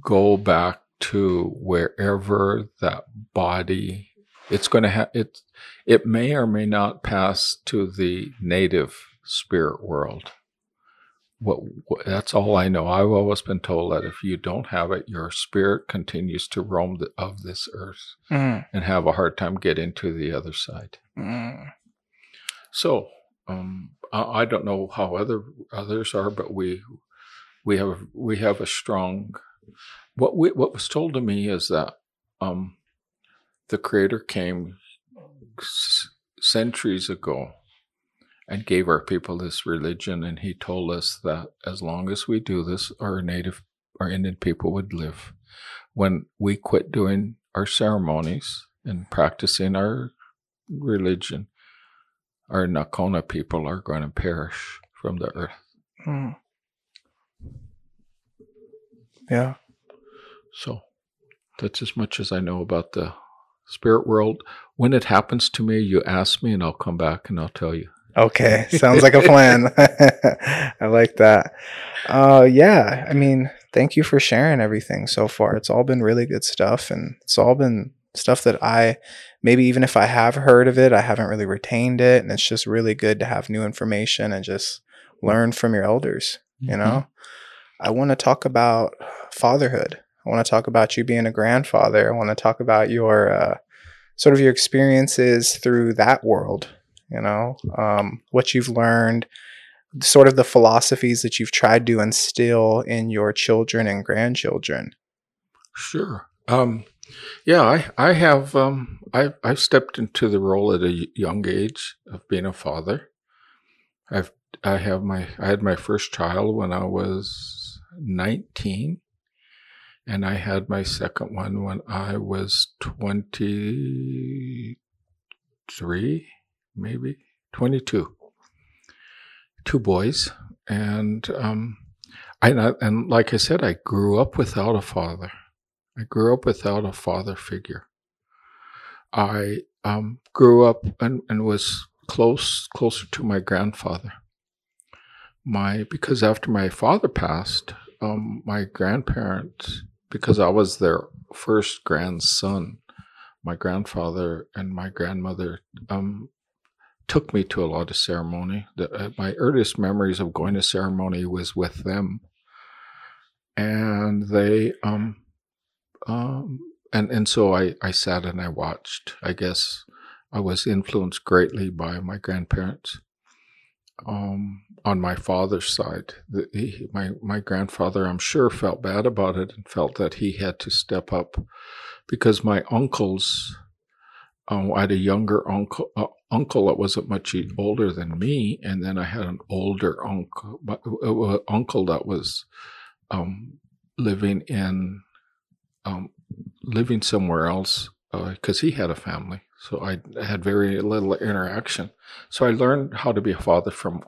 Speaker 1: go back to wherever that body it's going to have it it may or may not pass to the native spirit world what, what, that's all I know. I've always been told that if you don't have it, your spirit continues to roam the, of this earth
Speaker 2: Mm,
Speaker 1: and have a hard time getting to the other side.
Speaker 2: mm,
Speaker 1: So um, I, I don't know how other others are, but we we have we have a strong. What we, what was told to me is that um, the Creator came centuries ago and gave our people this religion, and He told us that as long as we do this, our native, our Indian people would live. When we quit doing our ceremonies and practicing our religion, our Nakona people are going to perish from the earth.
Speaker 2: mm. Yeah.
Speaker 1: So that's as much as I know about the spirit world. When it happens to me, you ask me and I'll come back and I'll tell you.
Speaker 2: Okay. (laughs) Sounds like a plan. (laughs) I like that. Uh, yeah. I mean, thank you for sharing everything so far. It's all been really good stuff, and it's all been stuff that I maybe even if I have heard of it, I haven't really retained it, and it's just really good to have new information and just learn from your elders. You know, I want to talk about fatherhood. I want to talk about you being a grandfather. I want to talk about your uh, sort of your experiences through that world. You know, um, what you've learned, sort of the philosophies that you've tried to instill in your children and grandchildren.
Speaker 1: Sure. Um, yeah, I, I have, um, I, I've stepped into the role at a young age of being a father. I've, I have my, I had my first child when I was 19 and I had my second one when I was 23, maybe 22. Two boys. And, um, I, and like I said, I grew up without a father. I grew up without a father figure. I um, grew up and, and was close closer to my grandfather. My because after my father passed, um, my grandparents because I was their first grandson, my grandfather and my grandmother um, took me to a lot of ceremony. The, uh, my earliest memories of going to ceremony was with them, and they um, um, and and so I I sat and I watched. I guess I was influenced greatly by my grandparents. Um, on my father's side, the, he, my my grandfather, I'm sure, felt bad about it and felt that he had to step up because my uncles. Um, I had a younger uncle, uh, uncle that wasn't much older than me, and then I had an older uncle, uh, uncle that was um, living in um, living somewhere else because he had a family. So I had very little interaction. So I learned how to be a father from,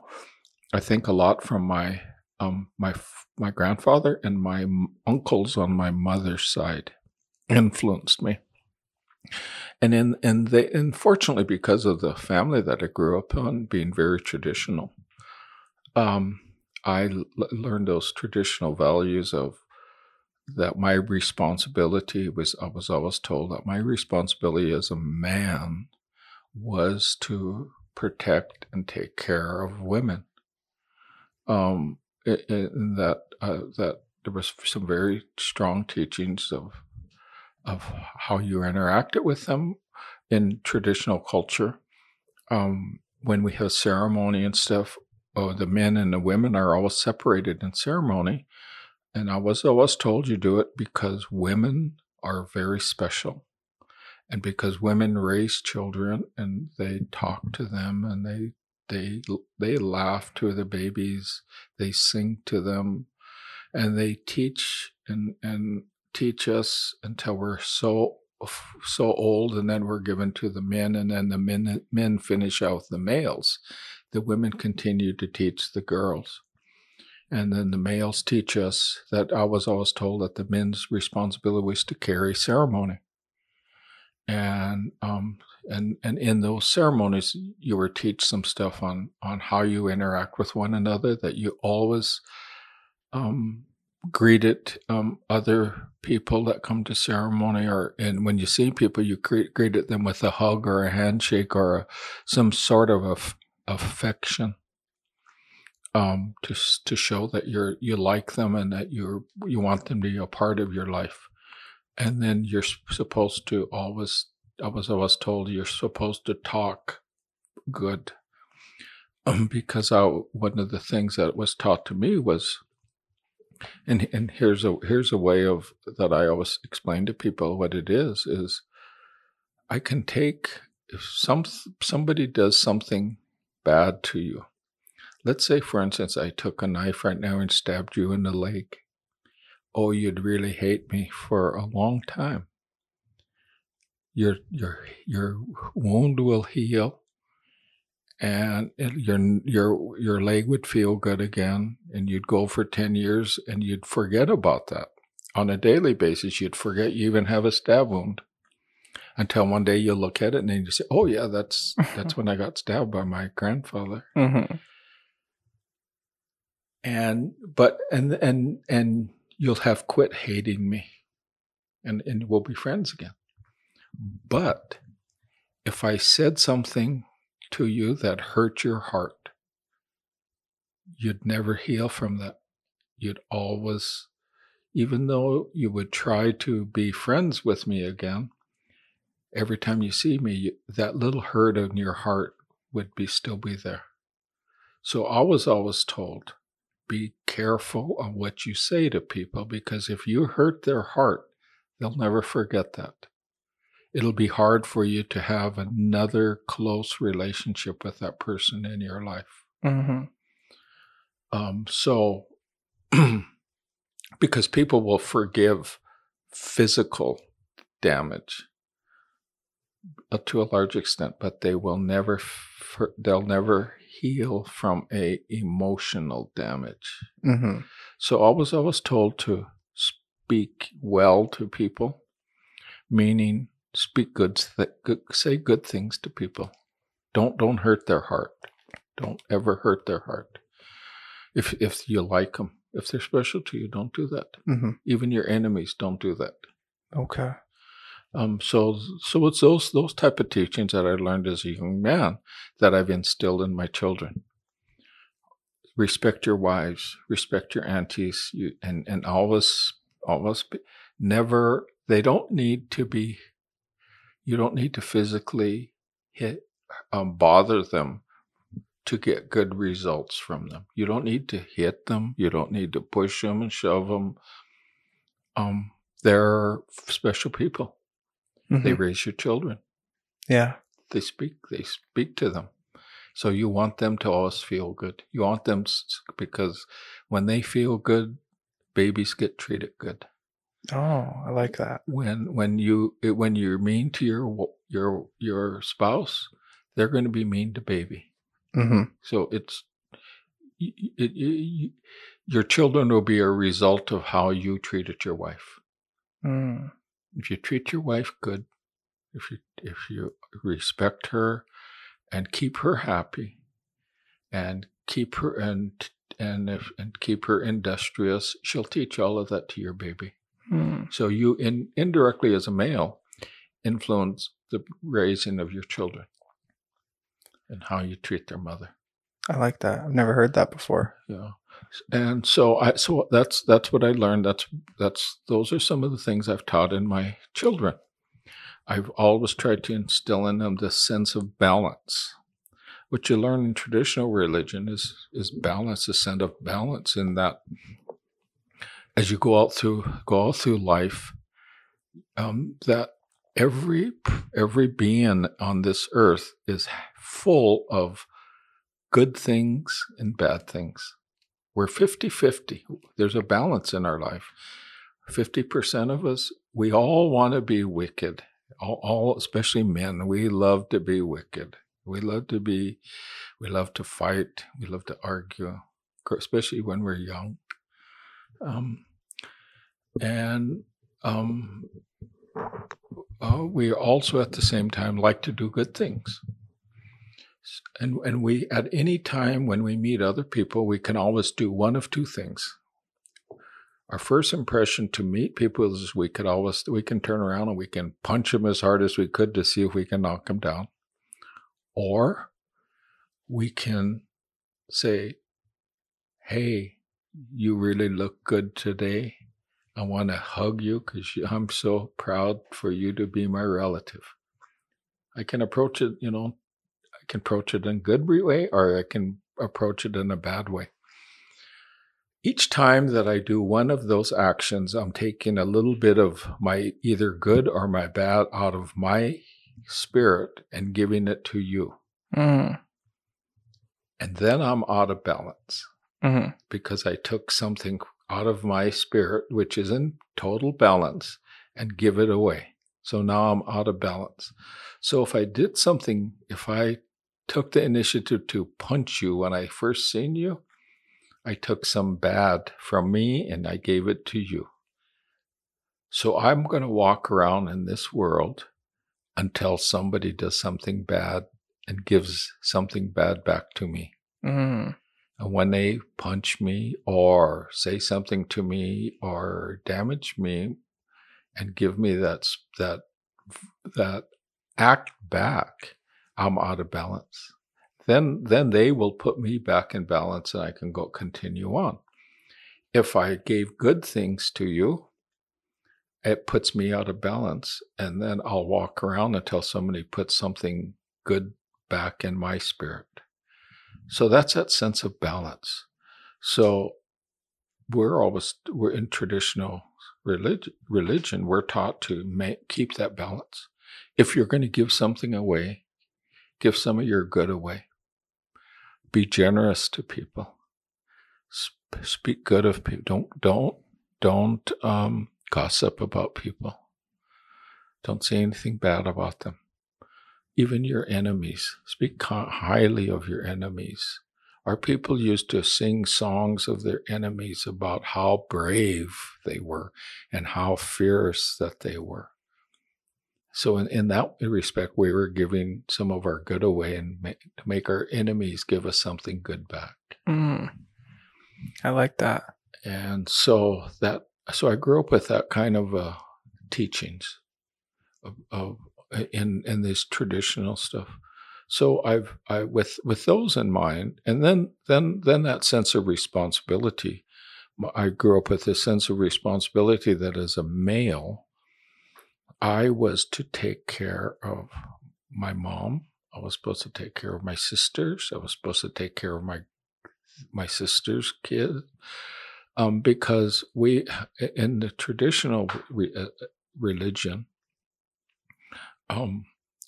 Speaker 1: I think, a lot from my um, my my grandfather and my uncles on my mother's side influenced me. And in and they unfortunately because of the family that I grew up on being very traditional, um, I l- learned those traditional values of that my responsibility was I was always told that my responsibility as a man was to protect and take care of women. Um, that uh, that there was some very strong teachings of of how you interacted with them in traditional culture. Um, when we have ceremony and stuff, oh, the men and the women are always separated in ceremony and I was always told you do it because women are very special. And because women raise children and they talk to them and they they they laugh to the babies, they sing to them, and they teach and and teach us until we're so so old and then we're given to the men and then the men men finish out the males. The women continue to teach the girls and then the males teach us that I was always told that the men's responsibility was to carry ceremony. And um, and and in those ceremonies, you were teach some stuff on on how you interact with one another. That you always um, greeted um, other people that come to ceremony, or and when you see people, you greet, greeted them with a hug or a handshake or a, some sort of a, affection um, to to show that you're you like them and that you're you want them to be a part of your life, and then you're supposed to always. I was always told you're supposed to talk good, um, because I one of the things that was taught to me was, and and here's a here's a way of that I always explain to people what it is is, I can take if some somebody does something bad to you Let's say, for instance, I took a knife right now and stabbed you in the leg. Oh, you'd really hate me for a long time. Your your your wound will heal, and it, your your your leg would feel good again, and you'd go for ten years, and you'd forget about that on a daily basis. You'd forget you even have a stab wound until one day you look at it and then you say, "Oh yeah, that's that's (laughs) when I got stabbed by my grandfather."
Speaker 2: Mm-hmm.
Speaker 1: and but and and and you'll have quit hating me and and we'll be friends again. But if i said something to you that hurt your heart you'd never heal from that. You'd always even though you would try to be friends with me again every time you see me you, that little hurt in your heart would be still be there. So i was always told be careful of what you say to people because if you hurt their heart, they'll never forget that. It'll be hard for you to have another close relationship with that person in your life.
Speaker 2: Mm-hmm.
Speaker 1: Um, so, (clears throat) because people will forgive physical damage uh, to a large extent, but they will never, they'll never heal from a emotional damage.
Speaker 2: Mm-hmm.
Speaker 1: So I was always told to speak well to people, meaning speak good, th- good, say good things to people. Don't don't hurt their heart. Don't ever hurt their heart. If if you like them, if they're special to you, don't do that.
Speaker 2: Mm-hmm.
Speaker 1: Even your enemies don't do that.
Speaker 2: Okay.
Speaker 1: Um, so so it's those those type of teachings that I learned as a young man that I've instilled in my children. Respect your wives, respect your aunties, you, and and always always be, never. They don't need to be. You don't need to physically hit um, bother them to get good results from them. You don't need to hit them. You don't need to push them and shove them. Um, they're special people.
Speaker 2: Mhm.
Speaker 1: They raise your children.
Speaker 2: yeah.
Speaker 1: They speak. They speak to them. So you want them to always feel good. You want them because when they feel good, babies get treated good.
Speaker 2: Oh, I like that.
Speaker 1: When when you when you're mean to your your your spouse, they're going to be mean to baby.
Speaker 2: Mm-hmm.
Speaker 1: So it's it, y- y- your children will be a result of how you treated your wife.
Speaker 2: Mm.
Speaker 1: If you treat your wife good, if you if you respect her and keep her happy and keep her and and if and keep her industrious, she'll teach all of that to your baby.
Speaker 2: Mm.
Speaker 1: So you in indirectly as a male influence the raising of your children and how you treat their mother.
Speaker 2: I like that. I've never heard that before.
Speaker 1: Yeah. And so I so that's that's what I learned. That's that's those are some of the things I've taught in my children. I've always tried to instill in them this sense of balance. What you learn in traditional religion is is balance, a sense of balance in that as you go out through go out through life, um, that every every being on this earth is full of good things and bad things. We're 50 50. There's a balance in our life. 50% of us, we all want to be wicked. All, all, especially men, we love to be wicked. We love to be, we love to fight. We love to argue, especially when we're young. Um, and um, uh, we also at the same time like to do good things. And and we at any time when we meet other people, we can always do one of two things. Our first impression to meet people is we could always we can turn around and we can punch them as hard as we could to see if we can knock them down, or we can say, hey, you really look good today. I want to hug you because I'm so proud for you to be my relative. I can approach it, you know, I can approach it in a good way or I can approach it in a bad way. Each time that I do one of those actions, I'm taking a little bit of my either good or my bad out of my spirit and giving it to you. Mm. And then I'm out of balance mm-hmm. because I took something out of my spirit, which is in total balance, and give it away. So now I'm out of balance. So if I did something, if I took the initiative to punch you when I first seen you, I took some bad from me and I gave it to you. So I'm going to walk around in this world until somebody does something bad and gives something bad back to me. Mm. And when they punch me or say something to me or damage me and give me that that that act back, I'm out of balance. Then then they will put me back in balance and I can go continue on. If I gave good things to you, it puts me out of balance and then I'll walk around until somebody puts something good back in my spirit. So that's that sense of balance. So we're always we're in traditional religion. Religion we're taught to make, keep that balance. If you're going to give something away, give some of your good away. Be generous to people. Speak good of people. Don't don't don't um, gossip about people. Don't say anything bad about them even your enemies. Speak highly of your enemies. Our people used to sing songs of their enemies about how brave they were and how fierce that they were. So, in, in that respect, we were giving some of our good away and make, to make our enemies give us something good back. Mm.
Speaker 2: I like that.
Speaker 1: And so that, so I grew up with that kind of uh, teachings of, of in in this traditional stuff. So I've I with with those in mind, and then then then that sense of responsibility. I grew up with a sense of responsibility that as a male, I was to take care of my mom. I was supposed to take care of my sisters. I was supposed to take care of my my sister's kid, um, because we in the traditional re, uh, religion, um,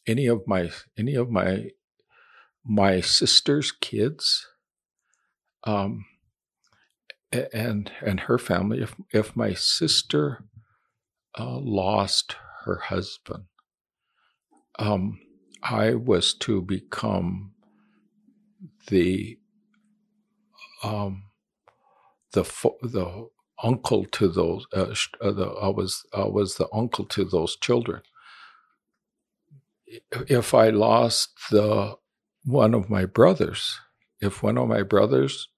Speaker 1: any of my any of my my sister's kids um, and and her family if if my sister uh, lost her husband. Um, i was to become the um, the the uncle to those uh, uh, the, I was I was the uncle to those children. If I lost the one of my brothers, if one of my brothers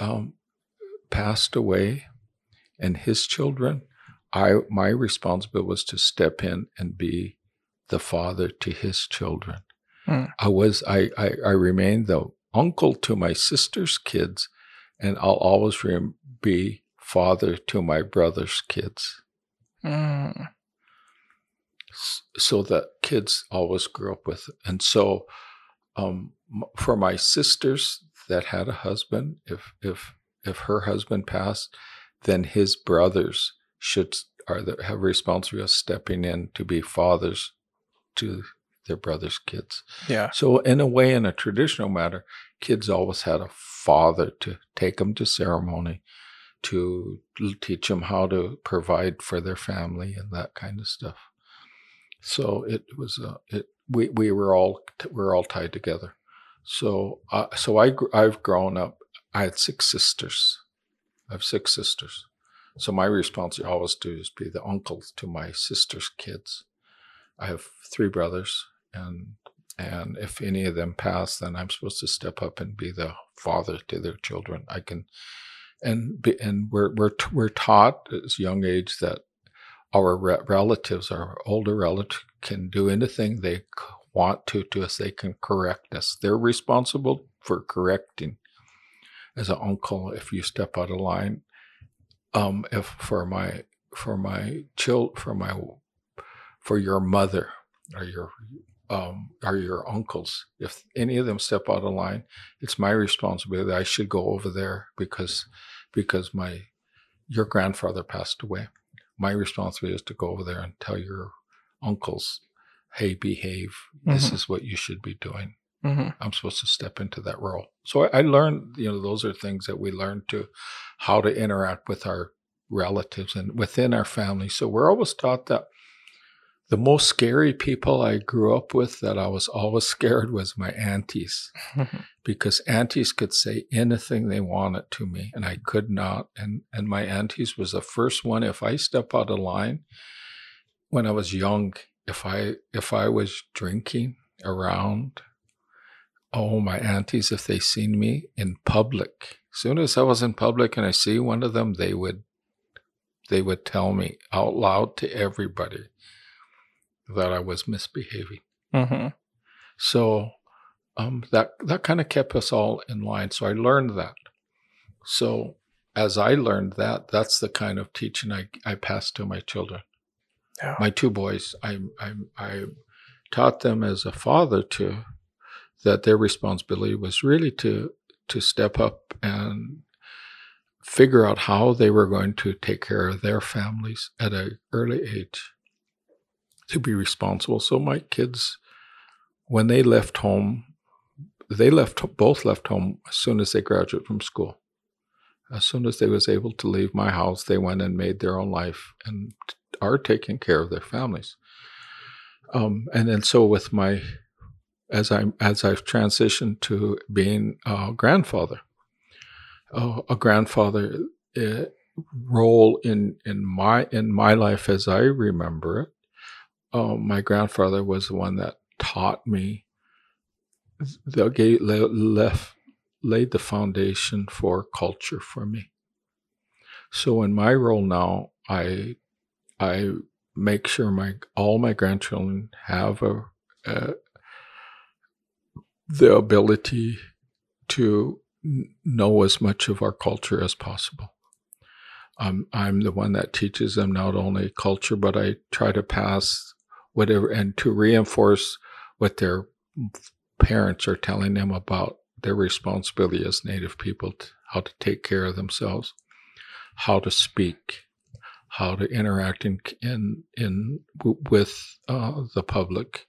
Speaker 1: um, passed away and his children, I my responsibility was to step in and be the father to his children. Hmm. I was I, I I remained the uncle to my sister's kids, and I'll always re- be father to my brother's kids. Hmm so that kids always grew up with. And so, um, for my sisters that had a husband, if if if her husband passed, then his brothers should are the, have responsibility of stepping in to be fathers to their brothers' kids.
Speaker 2: Yeah.
Speaker 1: So in a way, in a traditional matter, kids always had a father to take them to ceremony, to teach them how to provide for their family and that kind of stuff. So it was a it we we were all we were all tied together. So uh, so I I've grown up. I had six sisters. I have six sisters. So my responsibility always do is be the uncle to my sister's kids. I have three brothers, and and if any of them pass, then I'm supposed to step up and be the father to their children. I can, and be, and we're we're we're taught at a young age that our re- relatives, our older relatives, can do anything they want to to us. They can correct us. They're responsible for correcting. as an uncle if you step out of line. Um, if for my for my child for my for your mother or your um, or your uncles, if any of them step out of line, it's my responsibility. I should go over there because because my your grandfather passed away. My responsibility is to go over there and tell your uncles, "Hey, behave. This
Speaker 2: Mhm.
Speaker 1: is what you should be doing."
Speaker 2: Hmm
Speaker 1: I'm supposed to step into that role. So I, I learned, you know, those are things that we learn to how to interact with our relatives and within our family. So we're always taught that the most scary people I grew up with that I was always (laughs) scared was my aunties (laughs) because aunties could say anything they wanted to me and I could not. And and my aunties was the first one. If I step out of line when I was young, if I if I was drinking around, oh my aunties, if they seen me in public, soon as I was in public and I see one of them, they would they would tell me out loud to everybody that I was misbehaving.
Speaker 2: hmm
Speaker 1: So um, that that kind of kept us all in line. So I learned that. So as I learned that, that's the kind of teaching I, I passed to my children.
Speaker 2: Yeah.
Speaker 1: My two boys, I, I I taught them as a father to that their responsibility was really to to step up and figure out how they were going to take care of their families at an early age to be responsible. So my kids, when they left home, they left both left home as soon as they graduated from school. As soon as they was able to leave my house, they went and made their own life and are taking care of their families. Um, and then so with my as I as I've transitioned to being a grandfather, uh, a grandfather uh, role in in my in my life as I remember it. Uh, my grandfather was the one that taught me the left laid the foundation for culture for me. So in my role now, I I make sure my all my grandchildren have a, a the ability to know as much of our culture as possible. Um, I'm the one that teaches them not only culture, but I try to pass whatever and to reinforce what their parents are telling them about their responsibility as Native people, how to take care of themselves, how to speak, how to interact in in in with uh, the public,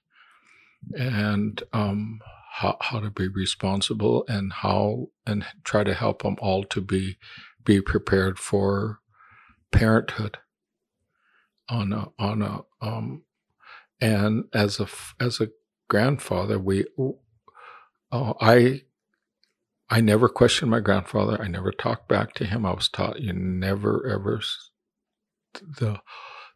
Speaker 1: and um, how how to be responsible and how and try to help them all to be be prepared for parenthood on a on a um and as a as a grandfather we uh, I I never questioned my grandfather. I never talked back to him. I was taught you never ever the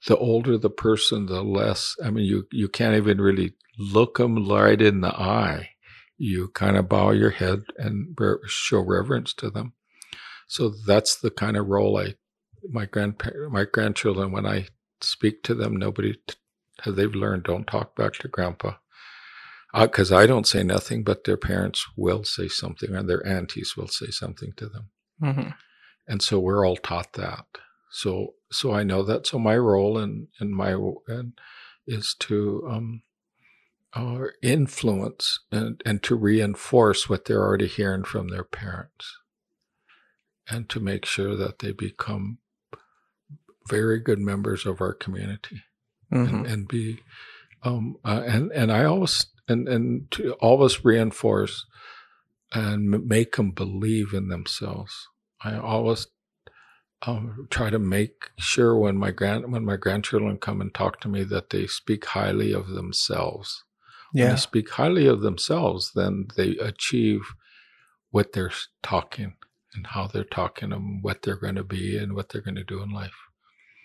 Speaker 1: the older the person, the less. I mean, you you can't even really look them right in the eye. You kind of bow your head and show reverence to them. So that's the kind of role I my grandpa my grandchildren when I speak to them, nobody t- they've learned don't talk back to grandpa because I don't say nothing, but their parents will say something, or their aunties will say something to them,
Speaker 2: hmm
Speaker 1: and so we're all taught that. So, so I know that. So my role and and my and is to um, uh, influence and and to reinforce what they're already hearing from their parents, and to make sure that they become very good members of our community
Speaker 2: hmm
Speaker 1: and, and be um uh, and and I always and and to always reinforce and m- make them believe in themselves. I always um, try to make sure when my grand when my grandchildren come and talk to me that they speak highly of themselves. When
Speaker 2: Yeah.
Speaker 1: they speak highly of themselves, then they achieve what they're talking and how they're talking and what they're going to be and what they're going to do in life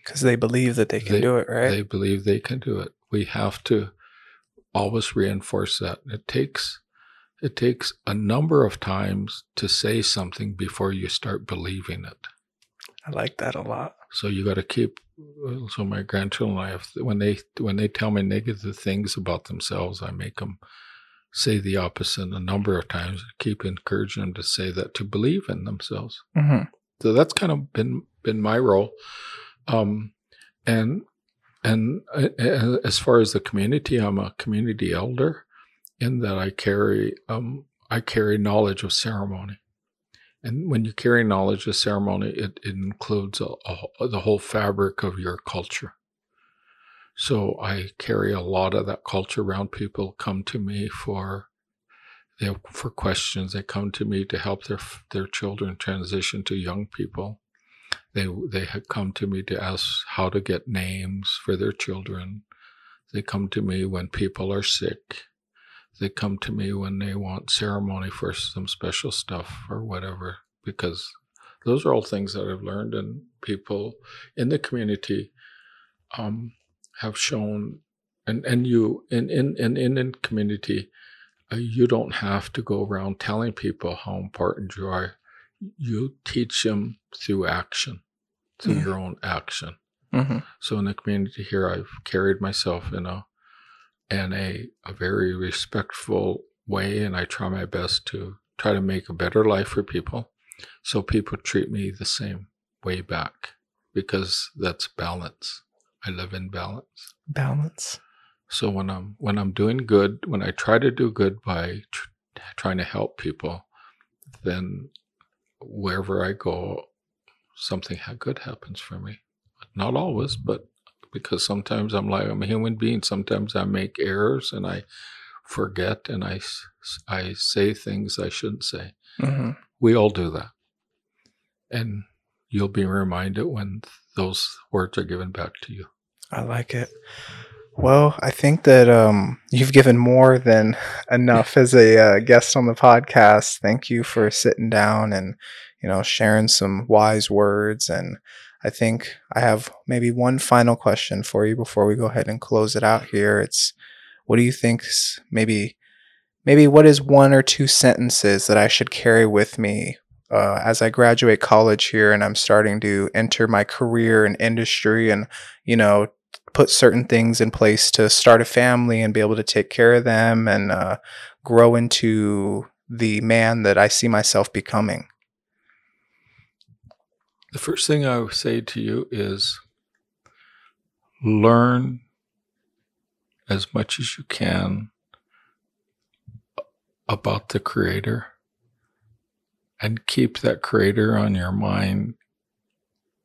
Speaker 2: Because they believe that they can
Speaker 1: They-
Speaker 2: do it, right?
Speaker 1: they believe they can do it. We have to always reinforce that. It takes it takes a number of times to say something before you start believing it.
Speaker 2: I like that a lot.
Speaker 1: So you got to keep. So my grandchildren, I have when they when they tell me negative things about themselves, I make them say the opposite a number of times. Keep encouraging them to say that to believe in themselves.
Speaker 2: Mm-hmm.
Speaker 1: So that's kind of been been my role. Um, and and uh, uh, as far as the community, I'm a community elder in that I carry um, I carry knowledge of ceremony. And when you carry knowledge of ceremony, it, it includes a, a, the whole fabric of your culture. So I carry a lot of that culture around. People come to me for they for questions. They come to me to help their their children transition to young people. They they come to me to ask how to get names for their children. They come to me when people are sick. They come to me when they want ceremony for some special stuff or whatever, because those are all things that I've learned, and people in the community um, have shown, and and you in in in in, in community, uh, you don't have to go around telling people how important you are. You teach them through action, through
Speaker 2: Mm.
Speaker 1: your own action.
Speaker 2: Mm-hmm.
Speaker 1: So in the community here, I've carried myself in a in a, a very respectful way, and I try my best to try to make a better life for people. So people treat me the same way back because that's balance. I live in balance.
Speaker 2: Balance.
Speaker 1: So when I'm when I'm doing good, when I try to do good by tr- trying to help people, then wherever I go, something good happens for me. Not always, but because sometimes I'm like I'm a human being. Sometimes I make errors and I forget and I, I say things I shouldn't say.
Speaker 2: Mm-hmm.
Speaker 1: We all do that, and you'll be reminded when those words are given back to you.
Speaker 2: I like it. Well, I think that um, you've given more than enough as a uh, guest on the podcast. Thank you for sitting down and you know sharing some wise words. And I think I have maybe one final question for you before we go ahead and close it out here. It's what do you think? Maybe, maybe what is one or two sentences that I should carry with me uh, as I graduate college here and I'm starting to enter my career and industry and you know put certain things in place to start a family and be able to take care of them and uh, grow into the man that I see myself becoming.
Speaker 1: The first thing I would say to you is learn as much as you can about the Creator and keep that Creator on your mind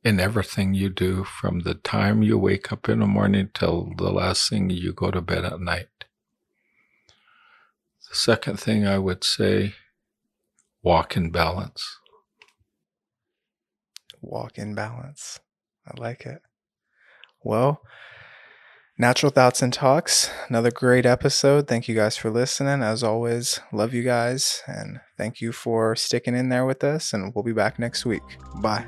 Speaker 1: in everything you do from the time you wake up in the morning till the last thing you go to bed at night. The second thing I would say walk in balance.
Speaker 2: Walk in balance. I like it. Well, Natural Thoughts and Talks, another great episode. Thank you guys for listening. As always, love you guys and thank you for sticking in there with us. And we'll be back next week. Bye.